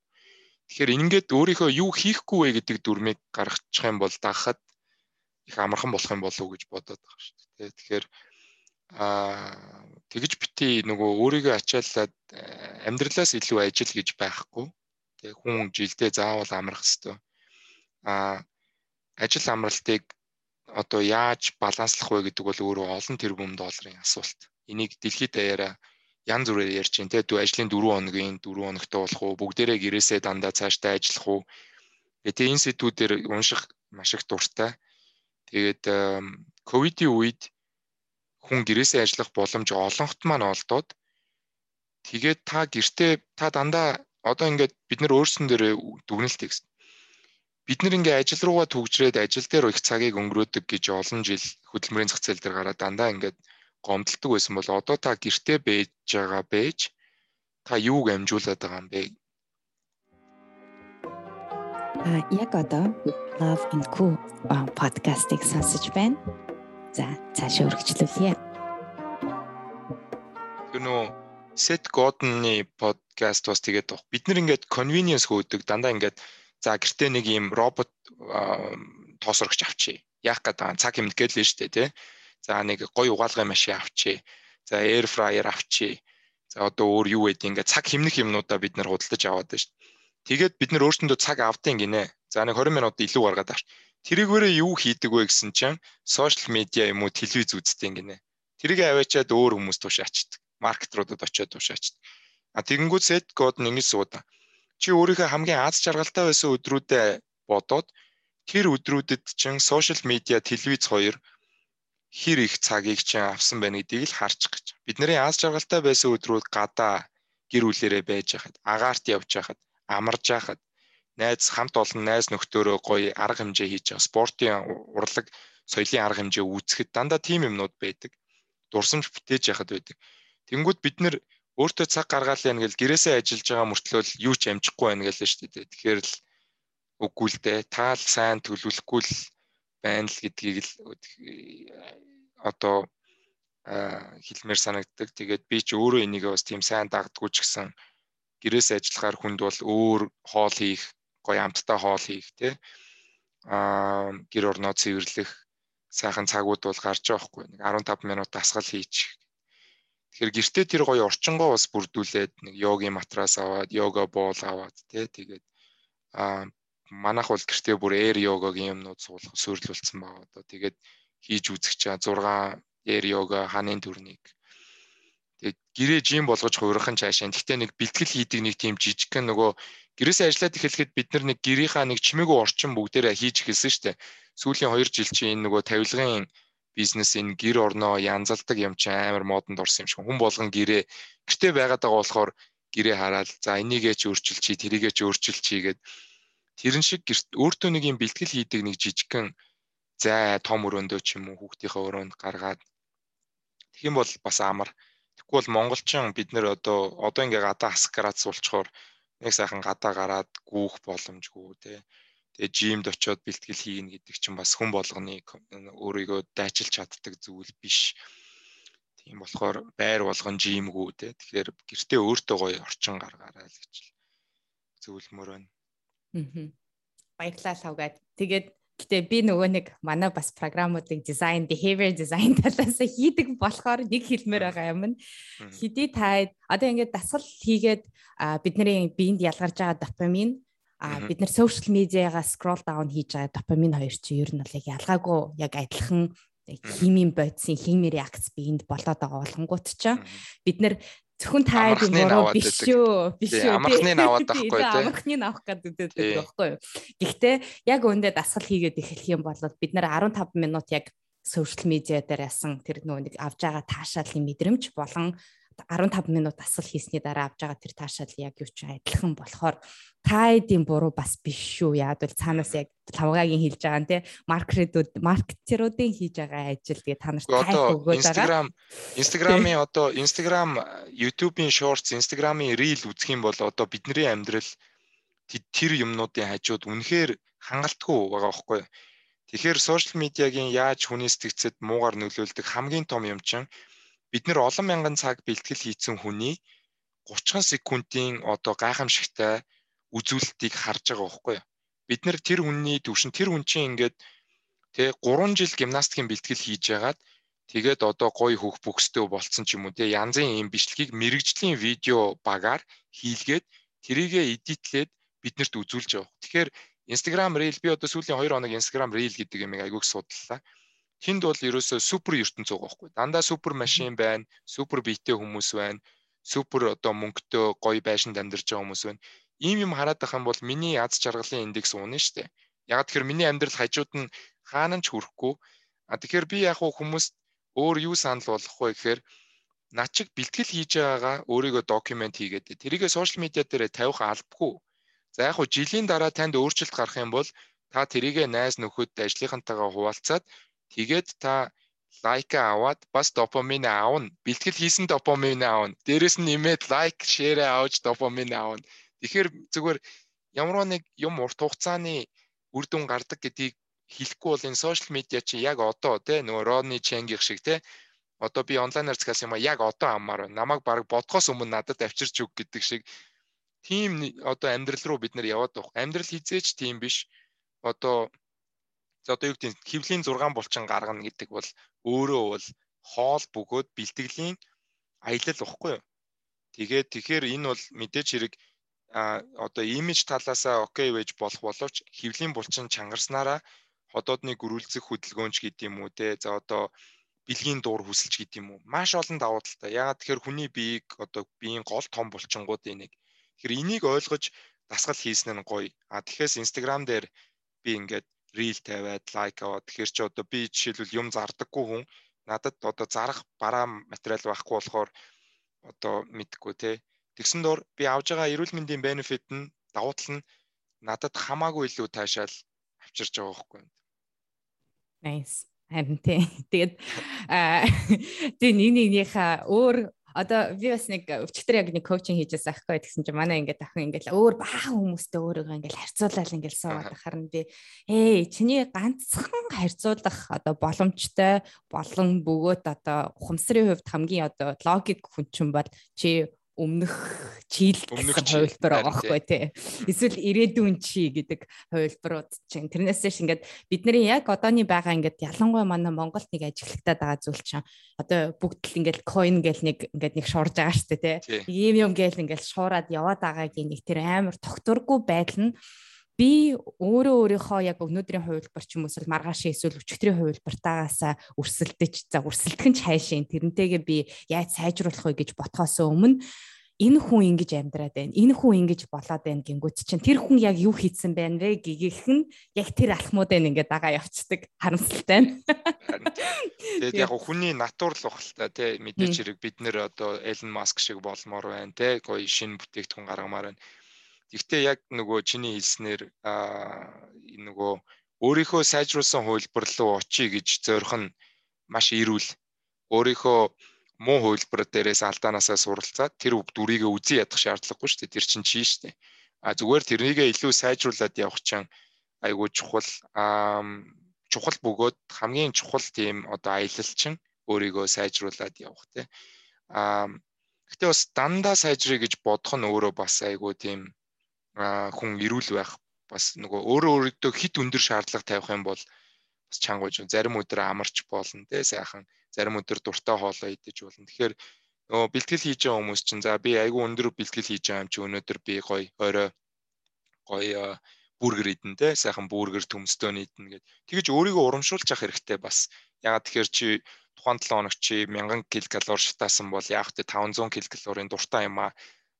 Тэгэхээр ингээд өөрийнхөө юу хийхгүй вэ гэдэг дүрмийг гаргачих юм бол дагахад их амархан болох юм болов уу гэж бодоод байгаа шүү дээ. Тэгэхээр аа тэгж бити нөгөө өөрийгөө ачааллаад э, амьдралаас илүү ажил гэж байхгүй. Тэг хүн жилдээ заавал амрах хэвээр. Аа ажил амралтыг одоо яаж баланслах вэ гэдэг бол өөрөө олон тэрбум долларын асуулт. Энийг дэлхийд даяараа янз бүрээр ярьж байна те дүү ажлын 4 хоногийн 4 хоногтой болох уу бүгдээрээ гэрээсээ дандаа цаашдаа ажиллах уу гэдэг энэ сэдвүүдээр унших маш их дуртай. Тэгээд ковидын үед хүн гэрээсээ ажиллах боломж олонхт маань олдоод тэгээд та гэртээ та дандаа одоо ингээд бид нар өөрсдөн дээр дүгнэлт хийсэн бид нэр ингээ ажил руугаа төгжрээд ажил дээр их цагийг өнгөрөөдөг гэж олон жил хөдөлмөрийн зах зээл дээр гараад дандаа ингээд гомдолдог байсан бол одоо та гэртээ байж байгаа байж та юуг амжуулаад байгаа юм бэ? А яг одоо Love and Co подкастыг сонсож байна. За цаашаа үргэлжлүүлье. Тэр нөө Seth Godin-ы подкаст бас тэгээд бид нар ингээд convenience хөөдөг дандаа ингээд За гэртээ нэг ийм робот тоосрогч авчи. Яах гэдэг цаг хэмнэ гэлээ штэ тий. За нэг гоё угаалгын машин авчи. За air fryer авчи. За одоо өөр юу вэ ингээд цаг хэмнэх юмнуудаа бид нар худалдаж аваад байна штэ. Тэгээд бид нар өөрсөндөө цаг авдیں гинэ. За нэг 20 минут илүү гаргаад авч. Тэрийгээрээ юу хийдэг вэ гэсэн чинь сошиал медиа юм уу телевиз үздэг гинэ. Тэрийг аваачаад өөр хүмүүс тушаачдаг. Маркетруудад очиод тушаачдаг. А тэгэнгүүт set code нь ингэж суудаа чи өөрийнхөө хамгийн аз жаргалтай байсан өдрүүдэд бодоод тэр өдрүүдэд чин сошиал медиа, телевиз хоёр хэр их цагийг чинь авсан байна гэдгийг л харчих гэж. Бидний аз жаргалтай байсан өдрүүд гадаа гэр бүлэрээ байж хахад, агаарт явж хахад, амарж хахад, найз хамт олон найз нөхдөөрөө гоё арга хэмжээ хийж байгаа, спортын урлаг, соёлын арга хэмжээ үүсгэхэд дандаа тийм юмнууд байдаг. Дурсамж бүтээж яхад байдаг. Тэнгүүд бид нэр өөртөө цаг гаргаал яа гэл гэрээсээ ажиллаж байгаа мөртлөө юу ч амжихгүй байна гэлээ шүү дээ. Тэгэхээр л үгүй л дээ. Таал сайн төлөвлөхгүй л байна л гэдгийг л одоо хэлмээр санагддаг. Тэгээд би ч өөрөө энийг бас тийм сайн дагдгүй ч гэсэн гэрээс ажиллахаар хүнд бол өөр хоол хийх, гоё амттай хоол хийх тий. Аа гэр орноо цэвэрлэх сайхан цагууд бол гарч байгаа хгүй. Нэг 15 минут дасгал хийчих Тэгэхээр гэртээ тэр гоё орчингоо бас бүрдүүлээд нэг йогийн матрас аваад, йога боол аваад тий тэгээд аа манайх бол гэртээ бүр air yogaгийн юмнууд суулгах суйрлуулсан байгаа одоо тэгээд хийж үзэх чаа 6 air yoga ханын төрнийг тэгээд гэрээ жим болгож хувирхан цаашаа. Гэхдээ нэг бэлтгэл хийдэг нэг тийм жижигхэн нөгөө гэрээсээ ажиллаад эхлэхэд бид нар нэг гэрийнхаа нэг чимээгүй орчин бүгдээрээ хийж эхэлсэн шүү дээ. Сүүлийн 2 жил чинь энэ нөгөө тавилгын бизнес энэ гэр орноо янзалдаг юм чи амар модонд орсон юм шиг хүн болгон гэрээ гэртээ байгаад байгаа болохоор гэрээ хараад за энийгээ ч өөрчил чи тэрийгээ ч өөрчил чи гэд тэрэн шиг өөртөө нэг юм бэлтгэл хийдэг нэг жижигхэн зай том өрөөндөө ч юм уу хүүхдийнхээ өрөөнд гаргаад тэгэх юм бол бас амар тэгвэл монголчин бид нэр одоо одоо ингээ гадаа хасах градус болчоор нэг сайхан гадаа гараад гүүх боломжгүй те тэгээ жимд очиод бэлтгэл хийнэ гэдэг чинь бас хүн болгоны өөрийгөө дайчилж чаддаг зүйл биш. Тийм болохоор байр болгон жимгүү те. Тэгэхээр гэртээ өөртөө гоё орчин гаргаарай л гэж зөвлөмөр байна. Аа. Баярлалаа савгаад. Тэгээд Гэтэ би нөгөө нэг манай бас програмуудыг дизайн, behavior design талаас хийдэг болохоор нэг хэлмээр байгаа юм. Хэдий та одоо ингээд дасгал хийгээд бидний биед ялгарч байгаа допамин а бид нар social media-га scroll down хийж байгаа допамин хоёр чи ер нь бол яг ялгаагүй яг адилхан химийн бодисын хими реакц биед болоод байгаа болгонгууд ч бид нар зөвхөн таад юм буруу биш шүү биш шүү амархныг аваад байхгүй тийм амархныг авах гэдэг байхгүй юу? Гэхдээ яг үүндээ дасгал хийгээд эхлэх юм бол бид нэр 15 минут яг сошиал медиа дээр ясан тэр нөгөө нэг авж байгаа таашаалын мэдрэмж болон 15 минут асал хийсний дараа авж байгаа тэр таашаал яг юу ч адилхан болохоор тайдын буруу бас биш шүү. Яг бол цаанаас яг лавгагийн хэлж байгаа нь те маркетерүүд маркетеруудын хийж байгаа ажил тэгээ та нарт тайх өгөөд байгаа. Instagram Instagram-ийн одоо Instagram YouTube-ийн Shorts, Instagram-ийн Reel үзэх юм бол одоо бидний амьдрал тэр юмнуудын хажууд үнэхээр хангалтгүй байгаа байхгүй юу? Тэгэхээр сошиал медиагийн яаж хүний сэтгцэд муугар нөлөөлдөг хамгийн том юм чинь бид нэр олон мянган цаг бэлтгэл хийцэн хүний 30 секундын одоо гайхамшигтай үзүүлэлтийг харж байгаа байхгүй юу? Бид нэр тэр хүний төвшин тэр хүн чинь ингээд тэ 3 жил гимнастикийн бэлтгэл хийж ягаад тэгээд одоо гоё хөх бөхстэй болцсон ч юм уу тэ янзын юм бичлэгийг мэрэгжлийн видео багаар хийлгээд тэрийгэ эдитлээд биднэрт үзүүлж байгаа. Тэгэхээр Instagram Reel би одоо сүүлийн 2 хоног Instagram Reel гэдэг юм айгүйг судаллаа тэнд бол ерөөсөө супер ертөнц байгаа байхгүй. Дандаа супер машин байна, супер биетэй хүмүүс байна, супер одоо мөнгөтэй гоё байшинд амьдарч байгаа хүмүүс байна. Ийм юм хараад байх юм бол миний аз жаргалын индекс уунаа штэ. Яг тэгэхээр миний амьдрал хажууд нь хаана ч хүрэхгүй. А тэгэхээр би яг хүмүүс өөр юу санал болгох вэ гэхээр над чиг бэлтгэл хийж байгаагаа өөрийгөө докюмент хийгээд тэрийгээ сошиал медиа дээр тавих албагүй. За яг хуу жилийн дараа танд өөрчлөлт гарах юм бол та тэрийгээ найз нөхөд ажлынхантайгаа хуваалцаад Тэгээд та лайк аваад бас допамин аавна. Бэлтгэл хийсэн допамин аавна. Дээрэс нь нэмээд лайк, шеэр авч допамин аавна. Тэгэхээр зүгээр ямар нэг юм урт хугацааны үр дүн гардаг гэдгийг хэлэхгүй бол энэ сошиал медиа чи яг одоо тий нөгөө Родни Ченгих шиг тий одоо би онлайнаар захиас юм а яг одоо аммаар байна. Намайг баг бодхоос өмнө надад авчирч өг гэдэг шиг тийм одоо амьдрал руу бид нар яваад байгаа. Амьдрал хизээч тийм биш. Одоо За одоо юу гэдэг нь хэвлийн 6 булчин гаргана гэдэг бол өөрөө бол хоол бөгөөд бэлтгэлийн аялал واخгүй юу. Тэгээд тэгэхээр энэ бол мэдээж хэрэг а одоо имиж талаасаа окей байж болох боловч хэвлийн булчин чангарснараа ходоодны гөрүүлцэх хөдөлгөөнч гэдэг юм уу те? За одоо бэлгийн дуур хүсэлч гэдэг юм уу? Маш олон давуу талтай ягаад тэгэхээр хүний биеийг одоо биеийн гол том булчингууд энийг тэгэхээр энийг ойлгож дасгал хийсэн нь гоё. А тэгэхээр инстаграм дээр би ингээд рил тавиад лайк аваад тэгэхээр чи одоо би жишээлбэл юм зардаггүй хүн надад одоо зарах бараа материал байхгүй болохоор одоо мэдхгүй те тэгсэн дор би авж байгаа эрүүл мэндийн бенефит нь давуу тал нь надад хамаагүй илүү таашаал авчирч байгаа байхгүй. Nice. Харин тий. Тэгээд аа тий нэг нэгнийхээ өөр одоо би бас нэг өчтөр яг нэг коучинг хийжээс ахгүй гэсэн чинь манай ингээд ахын ингээд өөр баахан хүмүүстэй өөрийгөө ингээд харьцуулаад ингээд суугаад харна би ээ чиний ганцхан харьцуулах одоо боломжтой болон бөгөөд одоо ухамсарын хувьд хамгийн одоо логик хүн чинь бол чи өмнөх чийл хувилбар байхгүй тий. Эсвэл ирээдүйн чи гэдэг хувилбарууд чинь тэрнээс ш ингээд бидний яг одооний байгаа ингээд ялангуяа манай Монголд нэг ажиглагтаад байгаа зүйл чинь одоо бүгд л ингээд coin гэл нэг ингээд нэг шуурж байгаа дээ тий. Ийм юм гээл ингээд шуураад яваад байгаагийн нэг тэр амар тогтургүй байдал нь би өөрөө өөрийнхөө яг өнөөдрийн хувилбар ч юм уу маргааш эсвэл өчигдрийн хувилбартаагаас өрсөлдөж за өрсөлдөх нь хайшин тэрнтэйгээ би яаж сайжруулах вэ гэж ботхоос өмнө энэ хүн ингэж амьдраад байна. Энэ хүн ингэж болоод байна гингүүт чинь тэр хүн яг юу хийсэн байна вэ гэгийнх нь яг тэр алхмуудыг ингээд дагаа явцдаг харамсалтай байна. Тэгээд яг хүний натур л та тий мэдээч хэрэг бид нэр одоо Элен Маск шиг болмоор байна тий гоё шинэ бүтээгдэхүүн гаргамаар байна Гэхдээ яг нөгөө чиний хэлснээр нөгөө өөрийнхөө сайжруулсан хувилбар руу очие гэж зорих нь маш эрүүл. Өөрийнхөө муу хувилбар дээрээс алдаанаасаа суралцаад тэр дүрийг үзий ядах шаардлагагүй шүү дээ. Тэр чинь чи шүү дээ. А зүгээр тэрнийгээ илүү сайжруулад явах чинь айгүй чухал чухал бөгөөд хамгийн чухал тийм одоо аялал чинь өөрийгөө сайжруулад явах тий. Аа гэтээ бас дандаа сайжрыг гэж бодох нь өөрөө бас айгүй тийм хүн эрүүл байх бас нөгөө өөрөө өөртөө хит өндөр шаардлага тавих юм бол бас чангууж зарим өдөр амарч болно те сайхан. Зарим өдөр дуртай хоолоо идэж болно. Тэгэхээр нөгөө бэлтгэл хийж байгаа хүмүүс чинь за би айгүй өндөр бэлтгэл хийж байгаа юм чи өнөөдөр би гоё орой гоё бүргэр идэн те сайхан бүргэр төмстөө идэн гэд. Тэгэж өөрийгөө урамшуулж явах хэрэгтэй бас. Ягаад тэгэхээр чи тухайн 7 хоног чи 1000 ккал шатаасан бол яг тэ 500 ккал-ын дуртай юм а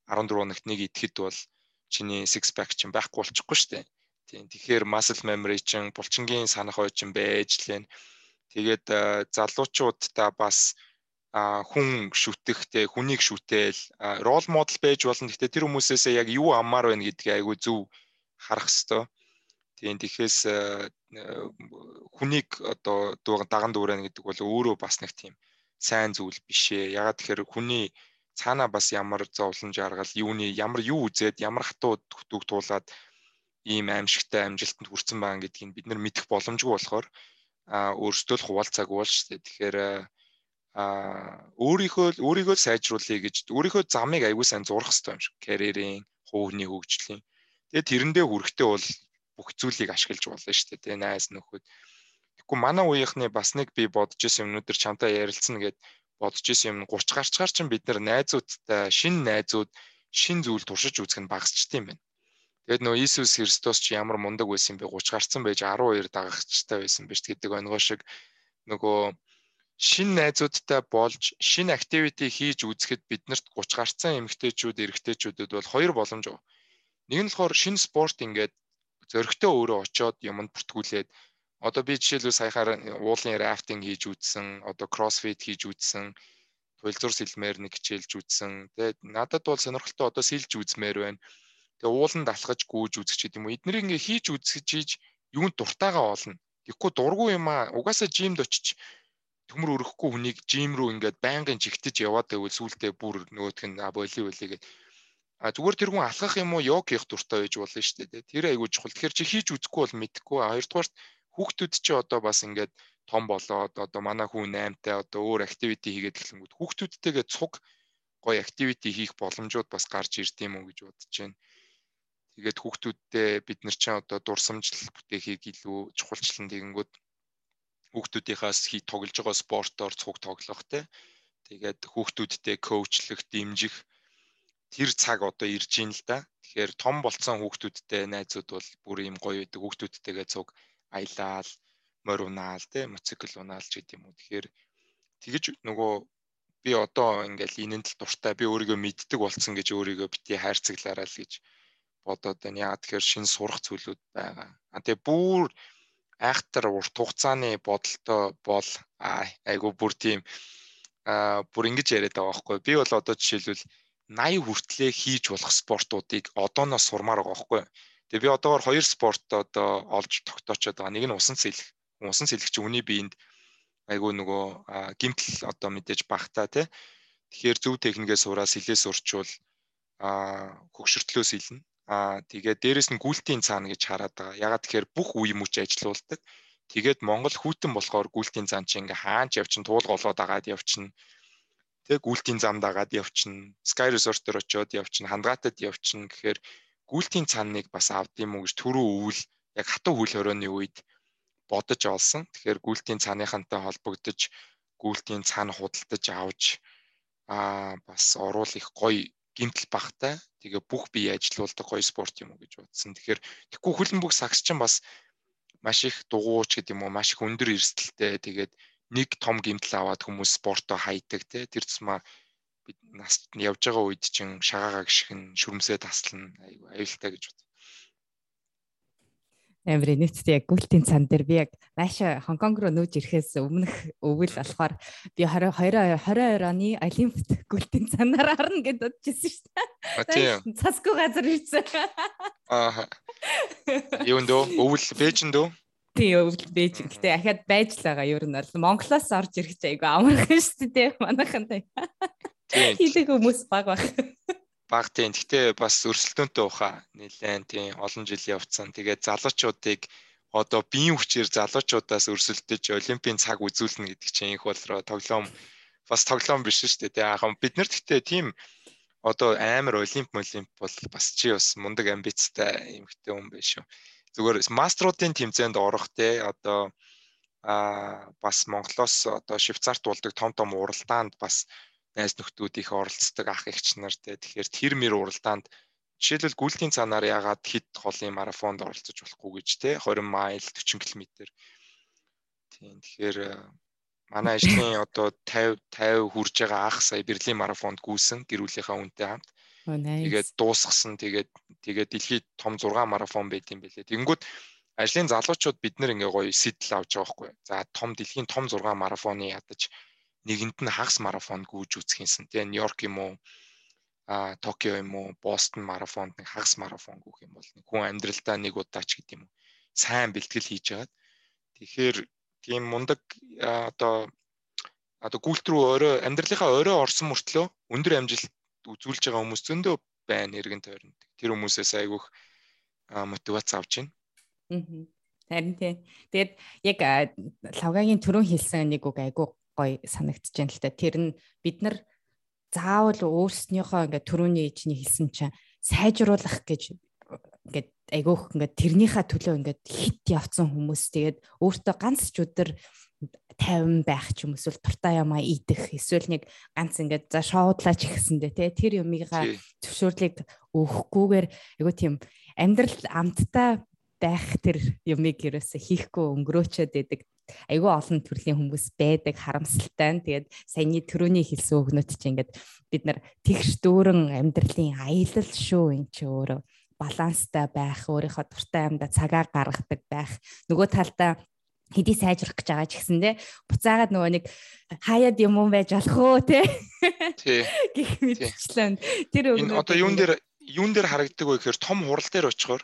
14 хоногт нэг идэхэд бол чиний six pack чинь байхгүй болчихгүй шүү дээ. Тийм. Тэгэхээр muscle memory чинь булчингийн санах ой чинь байж лэн. Тэгээд залуучуудаа бас хүн шүтэх те хүнийг шүтэл рол модел байж болно. Гэхдээ тэр хүмүүсээс яг юу аммаар байна гэдгийг айгүй зөв харах хэвээр. Тийм тэгэхээр хүнийг одоо даган дүүрэн гэдэг бол өөрөө бас нэг тийм сайн зүйл биш ээ. Ягаад тэгэхээр хүний цаана бас ямар зовлон жаргал юуны ямар юу үзээд ямар хатуу төг туулаад ийм аимшигтай амжилтанд хүрсэн байгаа гэдгийг бид нар мэдэх боломжгүй болохоор а өөрсдөө л хуваалцаагүй бол шүү дээ. Тэгэхээр а өөрийнхөө өөрийгөө сайжруулъя гэж өөрийнхөө замыг аягүй сайн зурах хэрэгтэй юм шиг. Карьерийн, хувийн хөгжлийн. Тэгээд тэрэндээ хүрэхтэй бол бүх зүйлийг ашиглаж болно шүү дээ. Тэ найз нөхөд. Тэгэхгүй манай үеийнхний бас нэг би бодож исэн өнөөдөр чамтай ярилцсан гэд бодож исэн юм 30 гарчгаар чинь бид нар найзуудтай шин найзууд шин зүйл туршиж үзэх нь багасчт юм байна. Тэгээд нөө Иесус Христос ч ямар мундаг байсан бэ 30 гарцсан байж 12 дагагчтай байсан биш гэдэг онгоо шиг нөгөө шин найзуудтай болж шин активити хийж үзэхэд биднэрт 30 гарцсан эмэгтэйчүүд эрэгтэйчүүдэд бол хоёр боломж. Нэг нь болохоор шин спорт ингээд зөрөгтэй өөрөө очиод юмд бүртгүүлээд одоо би жишээлбэл саяхаар уулын рафтинг хийж үзсэн, одоо кроссфит хийж үзсэн, туйлзуур сэлмээр нэг хичээлж үзсэн. Тэгээд надад бол сонирхолтой одоо сэлж үзмээр байна. Тэгээ ууланд алхаж гүйж үзэх ч гэдэм үү. Эднийг ингээ хийж үзэж хийж юунд дуртайгаа олно. Тэгэхгүй дургүй юм аа. Угаасаа жимд очиж төмөр өрөхгүй хүнийг жим рүү ингээд байнгын чигтэж яваад байвал сүултээ бүр нөгөөх нь боли боли гэдэг А зүгээр тэр хүн алхах юм уу йог хийх дуртай байж болно шүү дээ. Тэр айгүй чухал. Тэгэхээр чи хийж үзэхгүй бол мэдэхгүй. Хоёрдугаарт хүүхдүүд чи одоо бас ингээд том болоод одоо манай хүн 8-тай одоо өөр активити хийгээд эхлэнгүүт хүүхдүүдтэйгээ цуг гоё активити хийх боломжууд бас гарч ирд юм уу гэж бодож байна. Тэгээд хүүхдүүдтэй бид нар чинь одоо дурсамжлал бүтээхийг илүү чухалчлан тэгэнгүүт хүүхдүүдийнхээс хий тоглож байгаа спортоор цуг тоглох те. Тэгээд хүүхдүүдтэй коучлох, дэмжих тэр цаг одоо ирж ийн л да. Тэгэхээр том болцсон хүүхдүүдтэй найзууд бол бүр юм гоё байдаг. Хүүхдүүдтэйгээ цуг аялал, морь унаал, тэ моцикл унаал ч гэдэм үү. Тэгэхээр тэгэж нөгөө би одоо ингээл энэнд л дуртай би өөрийгөө мэддэг болцсон гэж өөрийгөө бити хайрцаглаарай л гэж бодоод байна. Яа тэгэхээр шин сурах зүйлүүд байгаа. А тэгээ бүр айхтар урт хугацааны бодолтой бол айгу бүр тийм а бүр ингэж яриад байгаа байхгүй. Би бол одоо жишээлбэл 80 хүртлээр хийж болох спортуудыг одооноос сурмаар байгаа байхгүй. Тэгээ би одоогоор хоёр спорт одоо олж тогтоочод байгаа. Нэг нь усан сэлэх. Усан сэлэх чинь үний биеинд айгүй нөгөө гимтэл одоо мэдээж багтаа тий. Тэгэхээр зөв техникээ сураа сэлээ сурчвал а хөгшөртлөө сэлнэ. А тэгээд дээрэс нь гүйлтийн цаана гэж хараад байгаа. Ягаад тэгэхээр бүх үе мөч ажилуулдаг. Тэгээд Монгол хүүтэн болохоор гүйлтийн цаан чинь ингээ хаач явчин туул голоод агаад явчин Тэг гүйлтийн зам дагаад явчихна. Sky Resort дээр очиод явчихна. Хангаатад явчихна гэхээр гүйлтийн цааныг бас авдığım уу гэж түрүү өвөл яг хатуу хөл хорионы үед бодож олсон. Тэгэхээр гүйлтийн цааныхантай холбогдож гүйлтийн цаана худалдаж авч аа бас оруул их гоё гимтэл багтай. Тэгээ бүх бие ажилуулдаг гоё спорт юм уу гэж бодсон. Тэгэхээр тэггүй хөлбөмбөг сагс чинь бас маш их дугуйч гэдэг юм уу маш их өндөр эрсдэлтэй. Тэгээд нэг том гимтэл аваад хүмүүс спортоо хайдаг те тэр тусмаа бид нас явж байгаа үед чинь шагаагаа гიშгэн шүрмсээ таслана аюу аюултай гэж бод. Амир нийтдээ яг гүлтийн цан дээр би яг наашаа Хонконг руу нүүж ирэхээс өмнөх өвөл болохоор би 20 22 оны Олимпиад гүлтийн цанаар харна гэдээ бодчихсон шүү дээ. Цасгүй газар ирсэн. Аа. Юунд дөө өвөл Бээжинд дөө Тийм өвөл бэж. Гэтэ ахаад байж л байгаа. Ер нь бол Монголоос орж ирэх ч айгүй амархан шүү дээ. Манайхан та. Хийдэг хүмүүс баг баг. Баг тийм. Гэтэ бас өрсөлдөөнтэй уха нэлээд тийм олон жил явцсан. Тэгээд залуучуудыг одоо биеийн хүчээр залуучуудаас өрсөлдөж олимпийн цаг үзүүлнэ гэдэг чинь их болроо тоглоом бас тоглоом биш шүү дээ. Яахан бид нар гэхдээ тийм одоо амар олимп олимп бол бас чи бас мундаг амбицтай эмэгтэй хүн биш шүү. Зүгээр маструудын тэмцээнд орох те одоо а бас Монголоос одоо Швейцарт болдог том том уралдаанд бас найз нөхдүүдийнх оролцдог ах эгч нар те тэгэхээр тэр мэр уралдаанд жишээлбэл гүйлтийн цаанаар ягаад хит холын марафонд оролцож болохгүй гэж те 20 майл 40 км. Тийм тэгэхээр манай ажлын одоо 50 50 хүрж байгаа ах сая Берлин марафонд гүйсэн гэр бүлийнхаа үнтэй хамт. Тэгээд дуусгасан. Тэгээд тэгээд дэлхийд том 6 марафон байт юм бэлээ. Тэнгүүд ажлын залуучууд бид нэр ингээ гоё сэтэл авч байгаа байхгүй. За том дэлхийн том 6 марафоны ядаж нэгэнд нь хагас марафон гүйж үзэх юмсан. Тэгээ Нью-Йорк юм уу а Токио юм уу Бостон марафонд нэг хагас марафон гүөх юм бол нэг хүн амьдралдаа нэг удаа ч гэдэм юм. Сайн бэлтгэл хийж байгаа. Тэгэхээр тийм мундаг одоо одоо гүйлт рүү өөрөө амьдралынхаа өөрөө орсон мөртлөө өндөр амжилт үзүүлж байгаа хүмүүс зөндөө байна эргэн тойронд. Тэр хүмүүсээс айгүйх мотивац авч байна. Аа. Харин тий. Тэгээд яг лавгагийн түрүүн хэлсэн нэг үг айгүй гоё санагдчихэв л та. Тэр нь бид нар заавал өөрснийхөө ингээ түрүүний ээжний хэлсэн чинь сайжруулах гэж ингээд айгүйх ингээд тэрнийхээ төлөө ингээд хит явцсан хүмүүс. Тэгээд өөртөө ганц ч өдөр 50 байх ч юм эсвэл туртаа ямаа идэх эсвэл нэг ганц ингээд за шоудлаач гэсэндээ те. Тэр юмыгаа зөвшөөрлийг өгөхгүйгээр айгуу тийм амьдрал амттай байх тэр юмыг ерөөсө хийхгүй өнгөрөөчөөд байдаг айгүй олон төрлийн хүмүүс байдаг харамсалтай тэгээд саяны төрөний хэлсэн өгнөт чинь ингээд бид нар тэгш дүүрэн амьдралын аялал шүү эн чи өөрөө баланстай байх, өөрийнхөө дуртай юмда цагаа гаргадаг байх. Нөгөө талдаа хэдий сайжрах гэж байгаа ч гэсэндээ буцаагаад нөгөө нэг хаяад юм уу байж болох уу те. Гэх мэтчлэн тэр өгнө. Одоо юун дээр юун дээр харагддаг вэ гэхээр том хурал дээр очихоор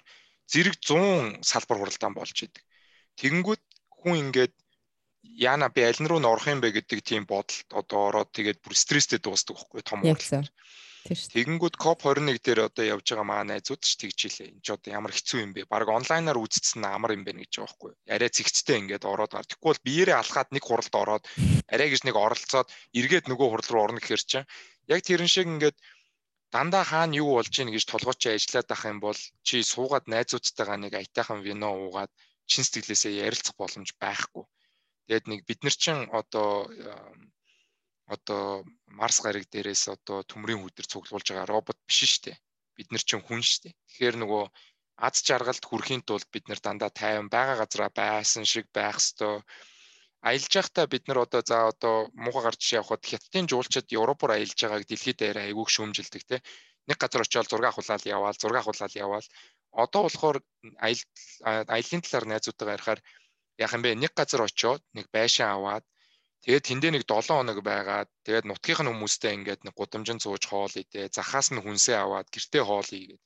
зэрэг 100 салбар хуралдаан болж идэг. Тэгэнгүүт хүн ингээд яана би аль руу н орох юм бэ гэдэг тийм бодолд одоо ороод тэгээд бүр стресстэй дуусдаг байхгүй том хурал. Тэгэнгүүт COP21 дээр одоо явж байгаа маа найзууд ч тэгж илээ. Энд ч одоо ямар хэцүү юм бэ? Бараг онлайнаар үзсэн амар юм байна гэж байгаа байхгүй. Арай зэгцтэй ингээд ороод гар. Тэгэхгүй бол биеэрээ алхаад нэг хуралд ороод арай гэж нэг оролцоод эргээд нөгөө хурал руу орно гэхэр чинь яг тэрэн шиг ингээд дандаа хаана юу болж ийн гэж толгойч ажиллаад ах юм бол чи суугаад найзуудтайгаа нэг аятайхан вино уугаад чин сэтгэлээсээ ярилцах боломж байхгүй. Тэгээд нэг бид нар чин одоо одоо Марс гариг дээрээс одоо төмрийн хөдөр цуглуулж байгаа робот биш шүү дээ. Бид нар чинь хүн шүү дээ. Тэгэхээр нөгөө аз жаргалд хүрэхийн тулд бид нар дандаа тайван байгаа газараа байсан шиг байх ёстой. Аялж байхдаа бид нар одоо за одоо муухай гарч авахад хятадын жуулчид Европоор аялж байгааг дэлхийд дээр айгүйх шүүмжилдэг те. Нэг газар очиод зураг авахлал яваал, зураг авахлал яваал. Одоо болохоор аялал аяллаа талаар найзуудтайгаа ярихаар яах юм бэ? Нэг газар очиод нэг байшин аваад Тэгээд тэндээ нэг 7 хоног байгаад тэгээд нутгийнх нь хүмүүстэй ингээд нэг гудамжин сууж хоол идэ, захаас нь хүнсээ аваад гэртээ хоол ийгээд.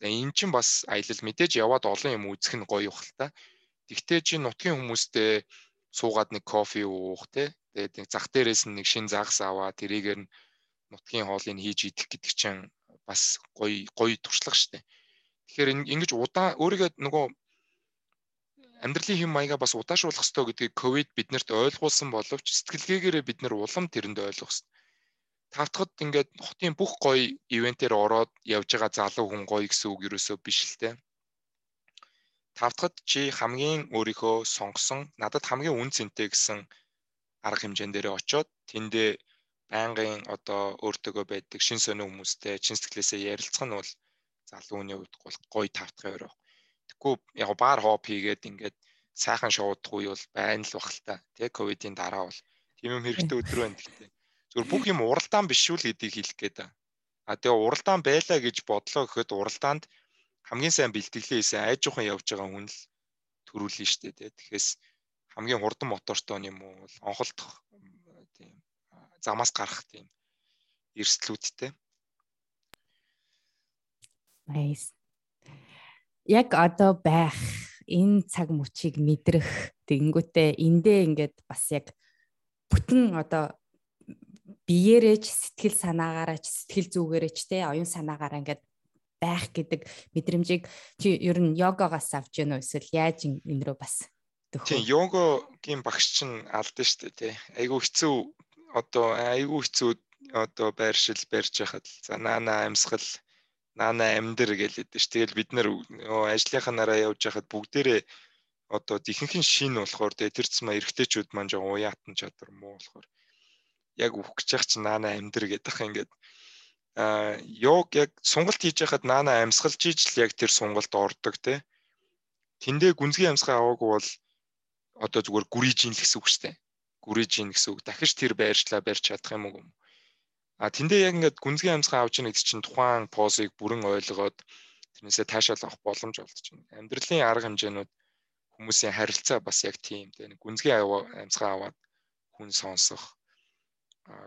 За эн чинь бас аялал мэдээж яваад олон юм үзэх нь гоё ухал та. Тэгтээ чи нутгийн хүмүүстэй суугаад нэг кофе уух те. Тэгээд нэг зах дээрээс нэг шин загас аваад тэрийгээр нь нутгийн хоолыг хийж идэх гэдэг чинь бас гоё гоё туршлага штэ. Тэгэхээр ингэж удаа өөригөө нөгөө амьдралын хэм маягаа бас удаашруулах хэрэгтэй гэдгийг ковид биднэрт ойлгуулсан боловч сэтгэлгээгээрээ бид нар улам тэрэнд хэрэгтэй. Тавтахад ингээд хотын бүх гоё ивентээр ороод явж байгаа залуу хүн гоё гэсэн үг юусоо биш л те. Тавтахад чи хамгийн өөрийнхөө сонгосон надад хамгийн үн цэнтэй гэсэн арга хэмжээн дээр очиод тэндээ байнгын одоо өөртөөгөө байдаг шин сонио хүмүүстэй чин сэтгэлээсээ ярилцах нь бол залууны хувьд гоё тавтахын өрөө Тэгэхгүй яг баар хоп хийгээд ингээд сайхан шуудах үе бол байна л бах л та. Тэг ковидын дараа бол тийм юм хэрэгтэй өдрөө байна гэхдээ. Зүгээр бүх юм уралдаан биш шүү л гэдгийг хэлэх гээд байна. А тэгээ уралдаан байлаа гэж бодлоо гэхэд уралдаанд хамгийн сайн бэлтгэлээ хийсэн айж ухаан явж байгаа хүн л төрүүлнэ шүү дээ. Тэгэхээр хамгийн хурдан мотортой юм уу онхолдох тийм замаас гарах тийм эрсдлүүдтэй. Nice яг одоо байх энэ цаг мөчийг мэдрэх тэгэнгүүтээ эндээ ингээд бас яг бүтэн одоо биеэрээч сэтгэл санаагаараач сэтгэл зүгээрээч те оюун санаагаараа ингээд байх гэдэг мэдрэмжийг чи ер нь йогагаас авч вэ эсвэл яаж энэ рүү бас төхөө. Тийм йогагийн багш чинь алдсан шүү дээ тий. Айгу хэцүү одоо айгу хэцүү одоо байршил барьж яхад за наана амьсгал наана амьдэр гэлээд ш. Тэгэл бид нар ажлынхаа нараа явж яхад бүгдээрээ одоо ихэнх нь шин болохоор тэгээ тэр цэма эргэжтэйчүүд маань жоо уяатан чадвар муу болохоор яг үхэх гэж яах чи наана амьдэр гэдэг ингээд а йог яг сонголт хийж яхад наана амьсгалж ижил яг тэр сонголт ордог те. Тэндээ гүнзгий амьсгаа аваагүй бол одоо зүгээр гүрийжин л гэсэн үг шүү дээ. Гүрийжин гэсэн үг. Дахиж тэр байршлаа барьж чадах юм уу? А тэндээ яг ингээд гүнзгий амьсгаа авч яах чинь тухайн позыг бүрэн ойлгоод тэрнээсээ таашаал авах боломж олдчихно. Амьдралын арга хэмжээнүүд хүмүүсийн харилцаа бас яг тийм дээ. Гүнзгий амьсгаа аваад хүн сонсох,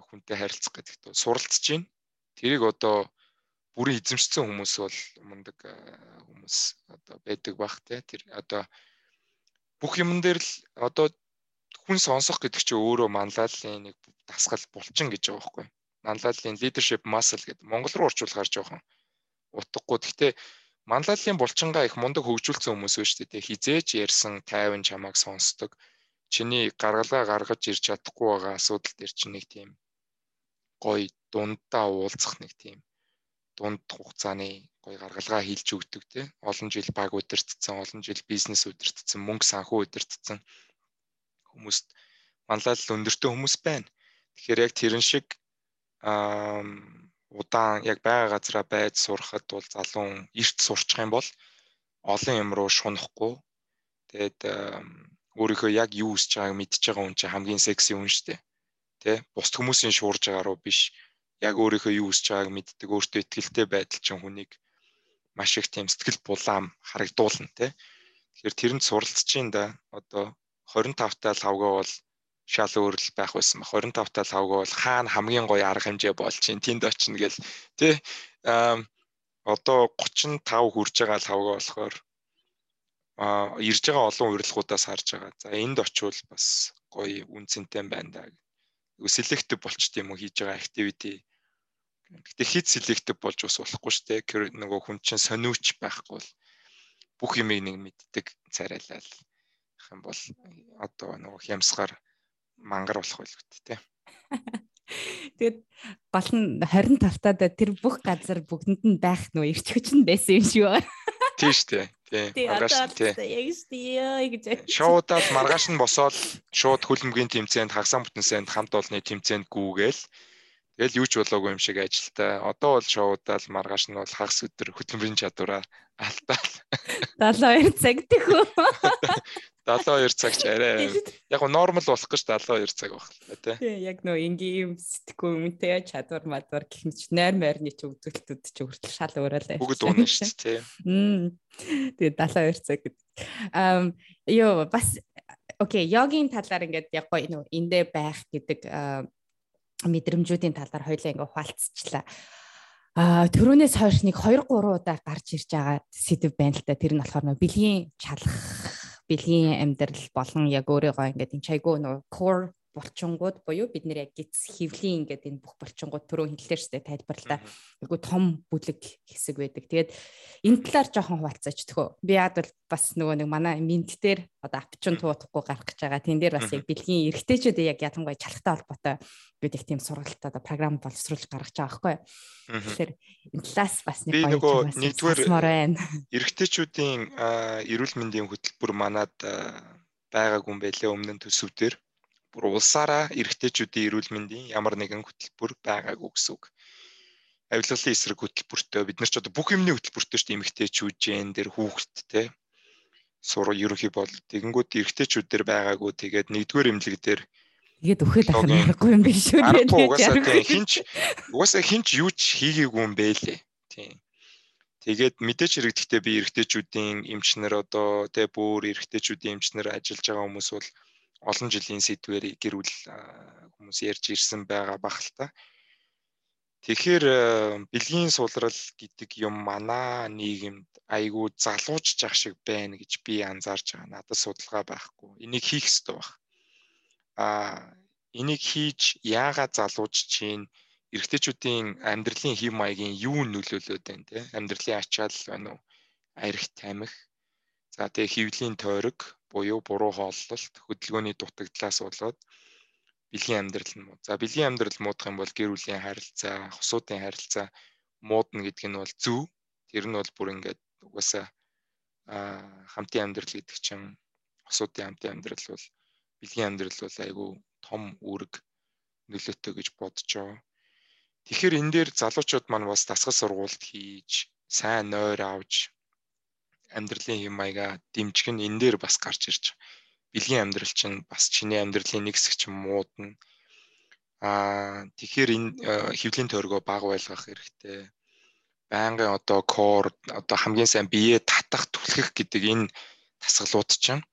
хүнтэй харилцах гэдэгт суралцж байна. Тэрийг одоо бүрэн эзэмшсэн хүмүүс бол мундаг хүмүүс одоо байдаг бах те. Тэр одоо бүх юмн дээр л одоо хүн сонсох гэдэг чинь өөрөө манлайллын нэг дасгал булчин гэж байгаа байхгүй. Манлайллын leadership muscle гэдэг Монгол руу орчуулгаар жоохон утгагүй. Гэхдээ манлайллын булчингаа их мундаг хөгжүүлсэн хүмүүс байна шүү дээ. Хизээж ярьсан тайван чамааг сонсдог. Чиний гаргалгаа гаргаж ирч чадахгүй байгаа асуудал дээр чинь нэг тийм гоё дундаа уулзах нэг тийм дунд хугацааны гоё гаргалгаа хийлж өгдөг тий. Олон жил баг удирдцсан, олон жил бизнес удирдцсан, мөнгө санхүү удирдцсан хүмүүст манлайлал өндөртэй хүмүүс байна. Тэгэхээр яг тэрэн шиг аа удаан яг байгаа газараа байж сурахад бол залуун эрт сурчих юм бол олон юм руу шунахгүй тэгээд өөрийнхөө яг юу хийж байгааг мэдж байгаа хүн чинь хамгийн секси хүн шүү дээ. Тэ? Бусд хүмүүсийн шуурж байгаа руу биш яг өөрийнхөө юу хийж байгааг мэддэг, өөртөө ихтэй байдал чинь хүнийг маш их тийм сэтгэл булаам харагдуулна тий. Тэгэхээр тэрэнд суралцж ин да одоо 25 таа лавгаа бол шал өөрл байх байсан ба 25 таа лавгаа бол хаана хамгийн гоё арга хэмжээ болж чинь тэнд очино гэл тий. Одоо 35 хүрж байгаа лавгаа болохоор а ирж байгаа олон урилгуудаас харж байгаа. За энд очивол бас гоё үнцэнтэй байна да. Селектив болчт юм уу хийж байгаа activity Гэтэ хит селектив болж ус болохгүй шүү дээ. Нөгөө хүн чинь сониуч байхгүй бол бүх юмыг нэг мэддэг царайлал юм бол одоо нөгөө хямсгаар мангар болох байлгүй тээ. Тэгэд гол нь 25 таад тэр бүх газар бүгдэнд нь байх нөө ирч хүч нь байсан юм шүү. Тийм шүү дээ. Тийм. Маргааш тийм. Яг шүү гэж. Шоудаад маргааш нь босоод шууд хөлбөмбөгийн тэмцээнд хагсаан бүтэнсэнд хамт олонны тэмцээнд гүүгээл Тэгэл юу ч болоогүй юм шиг ажилтаа. Одоо бол шоудаал маргааш нь бол хагас өдөр хөтөлбөрийн чадвараа алтаал. 72 цаг тэхүү. 72 цаг ч арай. Яг нь нормал болох гэж 72 цаг байх л та тий. Яг нөө энгийн сэтгэхгүй юмтэй чадвар мадвар гэх мэт нойр морны ч өгдөлтүүд ч хүртэл шал өөрөөлөө. Бүгд унаа шүү дээ тий. Тэгээ 72 цаг гэдэг. Ам ёо бас окей, йогийн талаар ингээд яг гоё нөө эндэ байх гэдэг мэдрэмжүүдийн талаар хоёлаа ингээ хуалцчихлаа. А төрөөнөөс хойш нэг 2 3 удаа гарч ирж байгаа сэдв байна л да. Тэр нь болохоор нөө бэлгийн чалах, бэлгийн амьдрал болон яг өөрийгөө ингээд энэ чайгуу нөө core булчингууд буюу бид нэр яг гиз хөвлийн ингээд энэ бүх булчингууд түрүү хэллээ шүү дээ тайлбарлаа. Айгу том бүлэг хэсэг байдаг. Тэгээд энэ талаар жоохон хуваалцаач төхөө. Би яад бол бас нөгөө нэг манай минт дээр одоо апчин туудахгүй гарах гэж байгаа. Тэн дээр бас яг бэлгийн эргэжтэйчүүд яг ядангуй чалхтай холбоотой бид их тийм сургалт одоо програм боловсруулж гаргаж байгаа байхгүй. Тэгэхээр энэ талаас бас нэг гоё нөгөө нэгдүгээр эргэжтэйчүүдийн эрүүл мэндийн хөтөлбөр манад байгаагүй юм байлээ өмнө нь төсөвдөр бүр улсаараа эрэгтэйчүүдийн эрүүл мэндийн ямар нэгэн хөтөлбөр байгаагүй гэсэн үг. Авилгалын эсрэг хөтөлбөртөө бид нар ч одоо бүх юмны хөтөлбөртөө шүү дээ эмэгтэйчүүд, гендер, хүүхэд те сур ерөнхий бол тэгэнгүүт эрэгтэйчүүд дээр байгаагүй тэгээд нэгдүгээр эмнэлэг дээр тэгээд өхөд ах нарахгүй юм биш шүү дээ. Угаасаа тийм хинч угаасаа хинч юу ч хийгээгүй юм бэлээ. Тийм. Тэгээд мэдээч хэрэгдэхдээ би эрэгтэйчүүдийн эмчнэр одоо тэ бүр эрэгтэйчүүдийн эмчнэр ажиллаж байгаа хүмүүс бол олон жилийн сэдвээр гэрүүл хүмүүс ярьж ирсэн байгаа бах л та. Тэгэхээр бэлгийн сулрал гэдэг юм манаа нийгэмд айгүй залуужж ах шиг байна гэж би анзаарч байгаа. Надад судалгаа байхгүй. Энийг хийх ёстой баг. Аа энийг хийж яагаад залууж чинь эрэгтэйчүүдийн амьдралын хэв маягийн юу нөлөөлөд байна те амьдралын ачаал байна уу арх тамхи за тэгээ хөвлийн тойрог буюу буруу хооллолт хөдөлгөөний дутагдлаас болоод бэлгийн амьдрал нь муу. За бэлгийн амьдрал муудах юм бол гэр бүлийн харилцаа, хосуудын харилцаа муудна гэдэг нь бол зөв. Тэр нь бол бүр ингээд угаасаа хамтын амьдрал гэдэг чинь хосуудын хамтын амьдрал бол бэлгийн амьдрал бол айгүй том үүрэг нөлөөтэй гэж бодож байгаа. Тэгэхээр энэ дээр залуучууд маань бас дасгал сургуульд хийж, сайн нойр авч амьдралын юм маяга дэмжих нь энэ дээр бас гарч ирж байгаа. Бэлгийн амьдрал чинь бас чиний амьдралын нэг хэсэг чинь муудна. Аа тэгэхээр энэ э, хөвлийн тойргоо баг байлгах хэрэгтэй. Байнгын одоо кор одоо хамгийн сайн биеэ татах, түлхэх гэдэг энэ тасгалууд чинь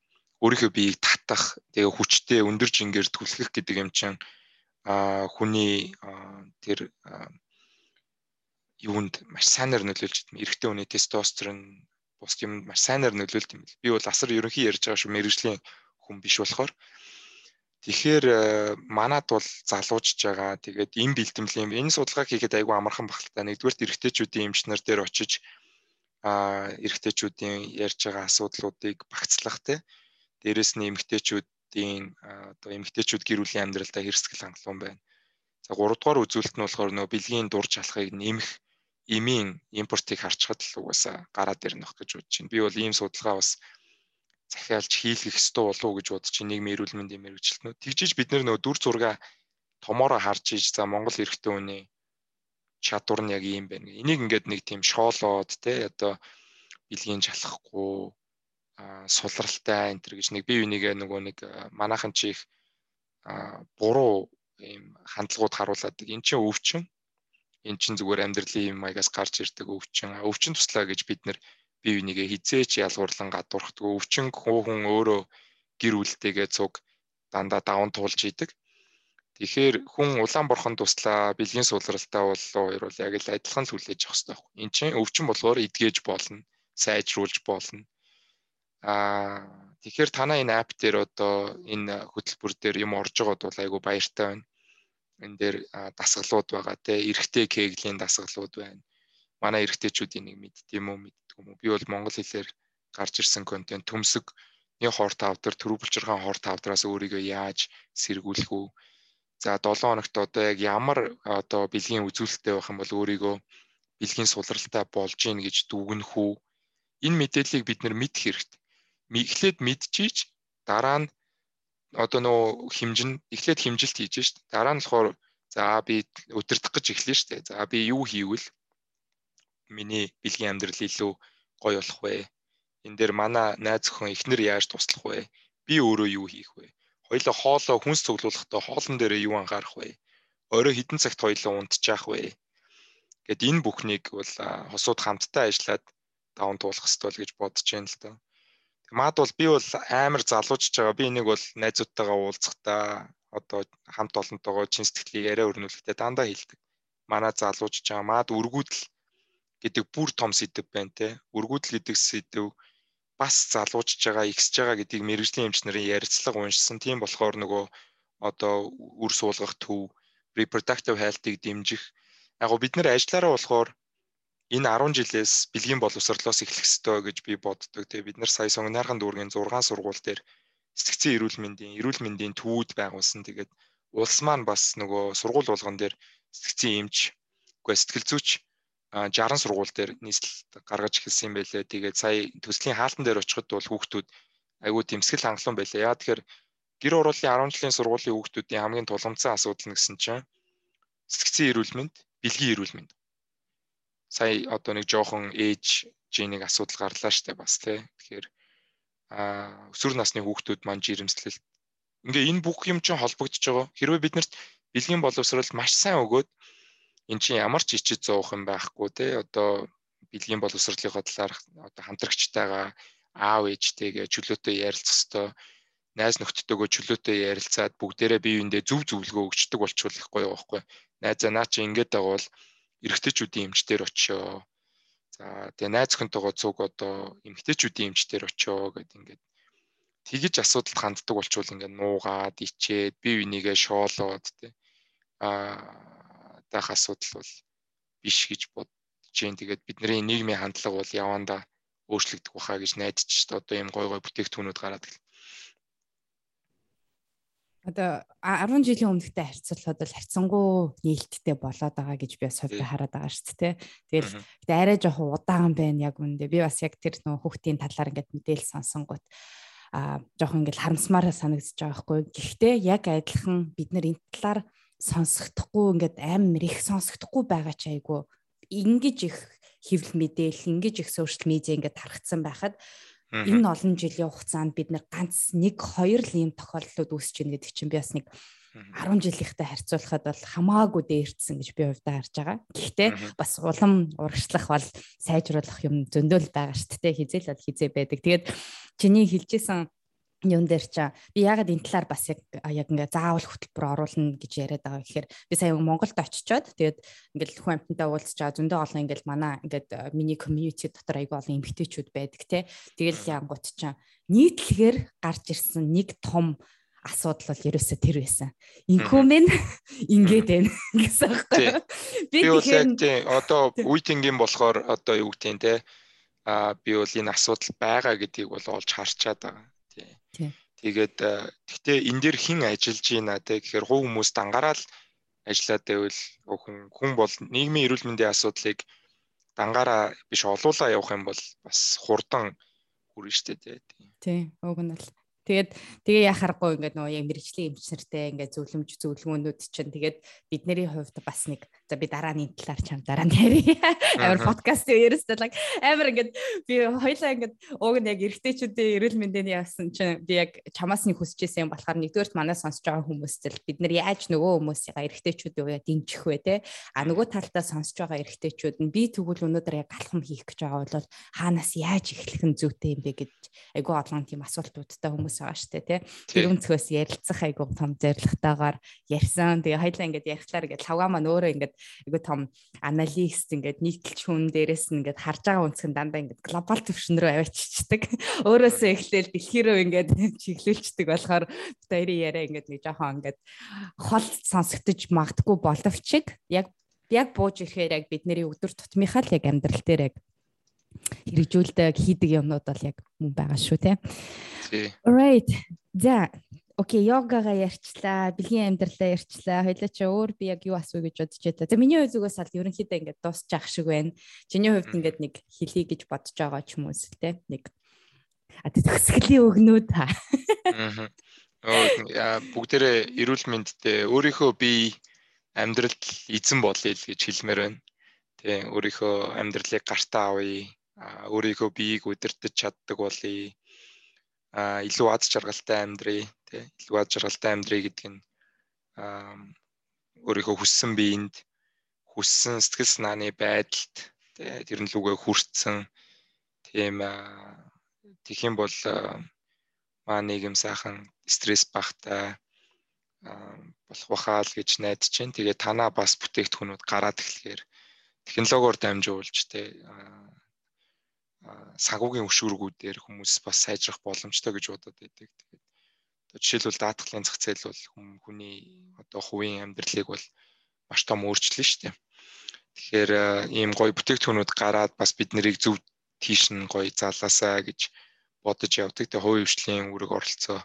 өөрийнхөө биеийг татах, тэгээ хүчтэй өндөр жингээр түлхэх гэдэг юм чинь а хүний тэр юунд маш сайнаар нөлөөлж байна. Эрэгтэй хүний тестостерон бус юмд маш сайнаар нөлөөлт юм. Би бол асар ерөнхий ярьж байгаа шүү мэрэгжлийн хүн биш болохоор. Тэгэхээр э, манад бол залуужж байгаа. Тэгээд им бэлтэмлийн энэ судалгааг хийхэд айгүй амархан багталтай. Нэгдүгээр эрэгтэйчүүдийн эмчнэр дээр очиж а эрэгтэйчүүдийн ярьж байгаа асуудлуудыг багцлах те. Дээрэс нь эмэгтэйчүүдийн одоо эмэгтэйчүүд гэр бүлийн амьдралдаа хэрсгэл хангалуун байна. За 3 дугаар үзүүлэлт нь болохоор нөө бэлгийн дур чалхыг нэмэх эмийн импортыг харчхад л угаасаа гараад ирнэх гэж бодож байна. Би бол ийм судалгаа бас захиалж хийлгэх ёстой болов уу гэж бодож байна. Нийгмийн эрүүл мэндийн мэрэгчлэнүүд. Тэгжиж бид нэр дүр зургаа томоороо харж иж за Монгол эрэгтэй хүний чадвар нь яг ийм байна. Энийг ингээд нэг тийм шоолоод те одоо бэлгийн жалахгүй сулралтай энэ төр гэж нэг бие бинийгээ нөгөө нэг манайхан чих буруу ийм хандлагууд харуулдаг. Эн чинь өвчин эн чинь зүгээр амьдралын юм маягаас гарч ирдэг өвчин. Өвчин туслаа гэж бид нэр бие бинийгээ хизээч ялгуурлан гадуурхдаг. Өвчин хүн өөрөө гэр бүлтэйгээ цуг дандаа даван туулж идэг. Тэгэхээр хүн улаан борхон туслаа бэлгийн суулралтай боллоо хоёр бол яг л адилхан л хүлээж авах хэрэгтэй байна. Энд чинь өвчин болохоор эдгэж болно, сайжруулж болно. Аа тэгэхээр танаа энэ апп дээр одоо энэ хөтөлбөр дээр юм орж байгаад бол айгүй баяртай байна энэ дээр дасгалууд байгаа те эрэгтэй кеглийн дасгалууд байна. Манай эрэгтэйчүүдийн нэг мэдт юм уу мэддэг юм уу? Би бол монгол хэлээр гарч ирсэн контент төмсөг нэг хор тавдар төрөв булчирхаан хор тавдраас өөрийгөө яаж сэргүүлэх үү? За 7 хоногт одоо яг ямар одоо бэлгийн үзүүлэлттэй байх юм бол өөрийгөө бэлгийн сулралтай болж гин гэж дүгнэх үү? Энэ мэдээллийг бид нар мэдэх хэрэгтэй. Эхлээд мэдчихийж дараа нь одоо нөө хэмжин эхлээд хэмжилт хийж шít. Дараа нь болохоор за би өдөртөх гэж эхлэв штэ. За би юу хийвэл миний бэлгийн амьдрал илүү гоё болох вэ? Энд дээр манай найз охин эхнэр яаж туслах вэ? Би өөрөө юу хийх вэ? Хоёлоо хоолоо хүнс цуглуулахдаа хоолн дээрээ юу анхаарах вэ? Орой хідэн цагт хоёлоо унтчих вэ? Гэт энэ бүхнийг бол хосууд хамтдаа ажиллаад даван туулах хэрэгтэй л гэж бодож байна л доо. Мад бол би бол амар залуужж байгаа. Би энийг бол найзуудтайгаа уулзахдаа одоо хамт олонтойгоо чин сэтгэлийг арай өрнүүлэхдээ дандаа хэлдэг. Манай залуужж байгаа. Мад өргүүдэл гэдэг бүр том сэдв байна те. Өргүүдэл гэдэг сэдв бас залуужж байгаа, ихсэж байгаа гэдгийг мэрэгжлийн эмчнэрийн ярилцлага уншсан. Тийм болохоор нөгөө одоо үр суулгах төв, reproductive health-ыг дэмжих. Яг бид нар ажиллаараа болохоор энэ 10 жилээс бэлгийн боловсролоос эхлэх ёстой гэж би боддог. Тэгээ бид нар сая сонгонойрхон дүүргийн 6 сургууль дээр сэтгцэн эрүүл мэндийн эрүүл мэндийн төвүүд байгуулсан. Тэгээд улс маань бас нөгөө сургууль болгон дээр сэтгцэн эмч үгүй сэтгэл зүйч 60 сургууль дээр нийслэл гаргаж эхэлсэн байлээ. Тэгээд сая төслийн хаалтан дээр очиход бол хүүхдүүд айгүй тэмсгэл хангалуун байлээ. Яа тэгэхээр гэр оруулалтын 10 жилийн сургуулийн хүүхдүүдийн хамгийн тулгымцсан асуудал нь гэсэн чинь сэтгцэн эрүүл мэнд, бэлгийн эрүүл мэнд сая одоо нэг жоохон ээж генийг асуудал гарлаа штэ бас тий. Тэгэхээр а өсвөр насны хүүхдүүд маань жирэмслэлт ингээ энэ бүх юм чинь холбогдож байгаа. Хэрвээ биднэрт бэлгийн боловсрол маш сайн өгөөд эн чинь ямар ч ичид зоох юм байхгүй тий. Одоо бэлгийн боловсролынхоо талаар одоо хамтрагчтайгаа аав ээжтэйгээ чөлөөтэй ярилцах хэвээр найз нөхдөдөө чөлөөтэй ярилцаад бүгдээрээ бие биендээ зөв зөвлөгөө өгчдөг болчихвол их гоё байхгүй. Найзаа наа чи ингээд байгаа бол эрэгтэйчүүдийн эмчтэр очио. За тэгээ найз охинтойгоо цуг одоо эмэгтэйчүүдийн эмчтэр очио гэд ингээд тэгэж асуудалд ханддаг болчвол ингээд нуугаад ичээд бие бинийгээ шоолоод тий аа даах асуудал бол биш гэж бодож जैन. Тэгээд бидний нийгмийн хандлага бол явандаа өөрчлөгдөх баха гэж найдаж ч одоо ийм гой гой бүтээгдэхүүнүүд гараад гэл. Одоо 10 жилийн өмнөхтэй харьцуулахад бол харьцангуй нээлттэй болоод байгаа гэж би бас хувьдаа хараад байгаа шүү дээ. Тэгэл гэтээ арай жоохон удаан байна яг үндэ. Би бас яг тэр нөх хүүхдийн талаар ингээд мэдээлэл сонсонгууд а жоохон ингээд харамсмаар санагдаж байгаа байхгүй. Гэхдээ яг адилхан бид нар энэ талаар сонсохдохгүй ингээд амар их сонсохдохгүй байгаа ч айгүй ингэж их хэвлэл мэдээлэл ингэж их сошиал медиа ингээд тархацсан байхад энэ олон жилийн хугацаанд бид нар ганц нэг хоёр л ийм тохиолдлууд үүсэж байна гэдэг чинь би бас нэг 10 жилийнхтэй харьцуулахад бол хамаагүй дээрдсэн гэж би хувьдаа харж байгаа. Гэхдээ бас улам урагшлах бол сайжруулах юм зөндөөл байгаа шүү дээ. Хизээл бол хизээ байдаг. Тэгээд чиний хэлжсэн юун дээр чаа би ягаад энэ талаар бас яг яг ингээ заавал хөтөлбөр оруулна гэж яриад байгаа гэхээр би сая Монголд очичоод тэгээд ингээл хүн амтантай уулзч байгаа зөндөө олон ингээл манай ингээд миний community дотор айгүй олон эмгтээчүүд байдаг те. Тэгэл янгут чаа нийтлэгээр гарч ирсэн нэг том асуудал бол ерөөсөө тэр байсан. Инхүү мэн ингээд байна гэсэн аахгүй. Би тэгэхээр одоо үе тэнгийн болохоор одоо юу гэдэг те? А би бол энэ асуудал байгаа гэдгийг бол олж харчаад байгаа Тэгээд э, гэхдээ энэ дээр хэн ажиллаж байна те гэхээр хувь хүмүүс дангаараа л ажиллаад байвал хүн хүн бол нийгмийн эрүүл мэндийн асуудлыг дангаараа биш олуулаа явах юм бол бас хурдан хүрнэ штэ тий. Тий. Уг нь бол Тэгээд тэгээ яхахгүй ингээд нөгөө яг мэрэгжлийн эмч нартай ингээд зөвлөмж зөвлөгөөнүүд чинь тэгээд бидний хувьд бас нэг за би дараа нь энэ талаар чам дараа нь ярив. Амар подкаст ерөөсөө л амар ингээд би хоёлаа ингээд уг нь яг эргэжтэйчүүдийн эрүүл мэндийн явсан чинь би яг чамаас нэг хүсэж исэн юм болохоор нэгдүгээрт манай сонсож байгаа хүмүүс зэл бид нар яаж нөгөө хүмүүсийн эргэжтэйчүүдийн уяа дэмжих вэ те а нөгөө талдаа сонсож байгаа эргэжтэйчүүд нь би тэгвэл өнөөдөр яг галхам хийх гэж байгаа бол хаанаас яаж эхлэх нь зүйтэй юм бэ гэж айгүй олон тийм асуултуудтай хүмүүс байгаа дээ тий. Тэр өнцгөөс ярилцах айгуу том зорилготойгоор ярьсан. Тэгээ хоёлаа ингээд ярихлаар ингээд лавга маань өөрөө ингээд айгуу том аналист ингээд нийтлж хүн дээрээс нь ингээд харж байгаа өнцгөн дандаа ингээд глобал түвшин рүү авааччихдаг. Өөрөөсөө эхлээл дэлхий рүү ингээд чиглүүлчихдэг болохоор хоёрын яриа ингээд нэг жоохон ингээд хол сонсогдож магтгүй боловч яг яг бууж ирэхээр яг бидний өдөр тутмынхаа л яг амьдрал дээр яг хэрэгжүүлдэг хийдэг юмнууд бол яг мөн байгаа шүү те. Alright. За Окей, йогага ярьчлаа, бэлгийн амьдралаа ярьчлаа. Хоёлаа чи өөр би яг юу асуу гэж бодож байлаа. За миний хувьд зүгээс аль ерөнхийдөө ингээд дуусч ах шиг байна. Чиний хувьд ингээд нэг хэлий гэж бодож байгаа ч юм уу те. Нэг а төгсгөлийн өгнүүд та. Аа. Бүгдээрээ эрүүл мэндтэй өөрийнхөө би амьдралд эзэн болъё гэж хэлмээр байна. Тэ өөрийнхөө амьдралыг гартаа авъя өөрийнхөө биеийг удирдах чаддаг болъё а илүү аз жаргалтай амьдрий тий илүү аз жаргалтай амьдрий гэдэг нь өөрийнхөө хүссэн биеинд хүссэн сэтгэл санааны байдалд тий тэр нь лүгээ хүртсэн тийм тэгэх юм бол маа нийгэм сайхан стресс багтай болох бахаа л гэж найдаж байна. Тэгээ танаа бас бүтээгдэхүүнүүд гараад эхлэхээр технологиор дамжуулж тий сагуугийн өшүүргүүдээр хүмүүс бас сайжрах боломжтой гэж бодод байдаг. Тэгээд одоо жишээлбэл даатгалын зах зээл бол хүний одоо хувийн амьдралыг бол маш том өөрчлөлөө шүү дээ. Тэгэхээр ийм гоё бүтээгдэхүүнүүд гараад бас бид нарыг зөв тийш нь гоё залаасаа гэж бодож явдаг. Тэгээ хувийн хөгжлийн үүрэг оролцоо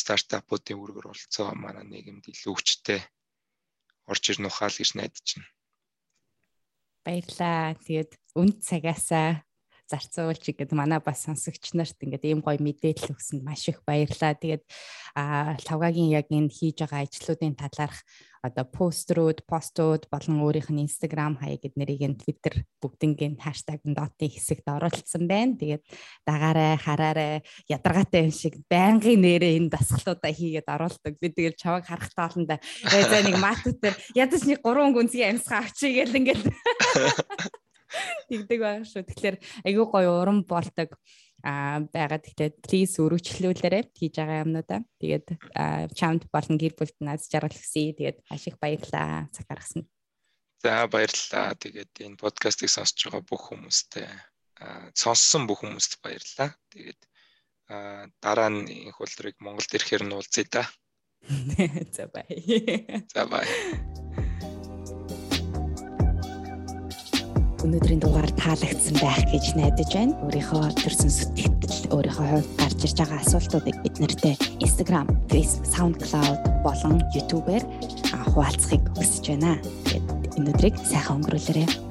стартапуудын үүрэг оролцоо манай нийгэмд илүү хүчтэй орж ирнэ ухаал гэж найдаж байна. Баярлаа. Тэгээд үнд цагаасаа зарцуулж ингээд манай бас сонсогч нарт ингээд ийм гоё мэдээлэл өгсөнд маш их баярлалаа. Тэгээд а лавгагийн яг энэ хийж байгаа ажлуудын талаарх одоо пострууд, постууд болон өөрийнх нь Instagram хаяг гэд нэрийг нь Twitter бүгднгийн хаштаг дотын хэсэгт оруулсан байна. Тэгээд дагаарай, хараарай, ядаргаатай юм шиг байнгын нэрээ энэ дасгалуудаа хийгээд оруулдаг. Би тэгэл чаваг харах тааланда за нэг матут дээр ядаж нэг гурван гүнзгий амьсгаа авчиг гэл ингээд тэгдэг байгаа шүү. Тэгэхээр айгүй гоё уран болдог а байгаа. Тэгэхээр please өргөжлүүлээрэй хийж байгаа юмнуудаа. Тэгээд чамд болон гэр бүлд наз жаргал өгсөе. Тэгээд маш их баярлалаа. Цаг гаргасан. За баярлалаа. Тэгээд энэ подкастыг сонсож байгаа бүх хүмүүстээ сонссон бүх хүмүүст баярлалаа. Тэгээд дараа нь их улдрыг Монголд ирэхээр нь уулзъя да. За бай. За бай. Өнөөдрийн дугаар таалагдсан байх гэж найдаж байна. Өөрийнхөө төрсэн сэтгэл, өөрийнхөө хувьд гарч ирж байгаа асуултуудыг бид нартэй Instagram, Facebook, SoundCloud болон YouTube-ээр хуваалцахыг хүсэж байна. Тэгээд өнөөдрийг сайхан өнгөрүүлээрэй.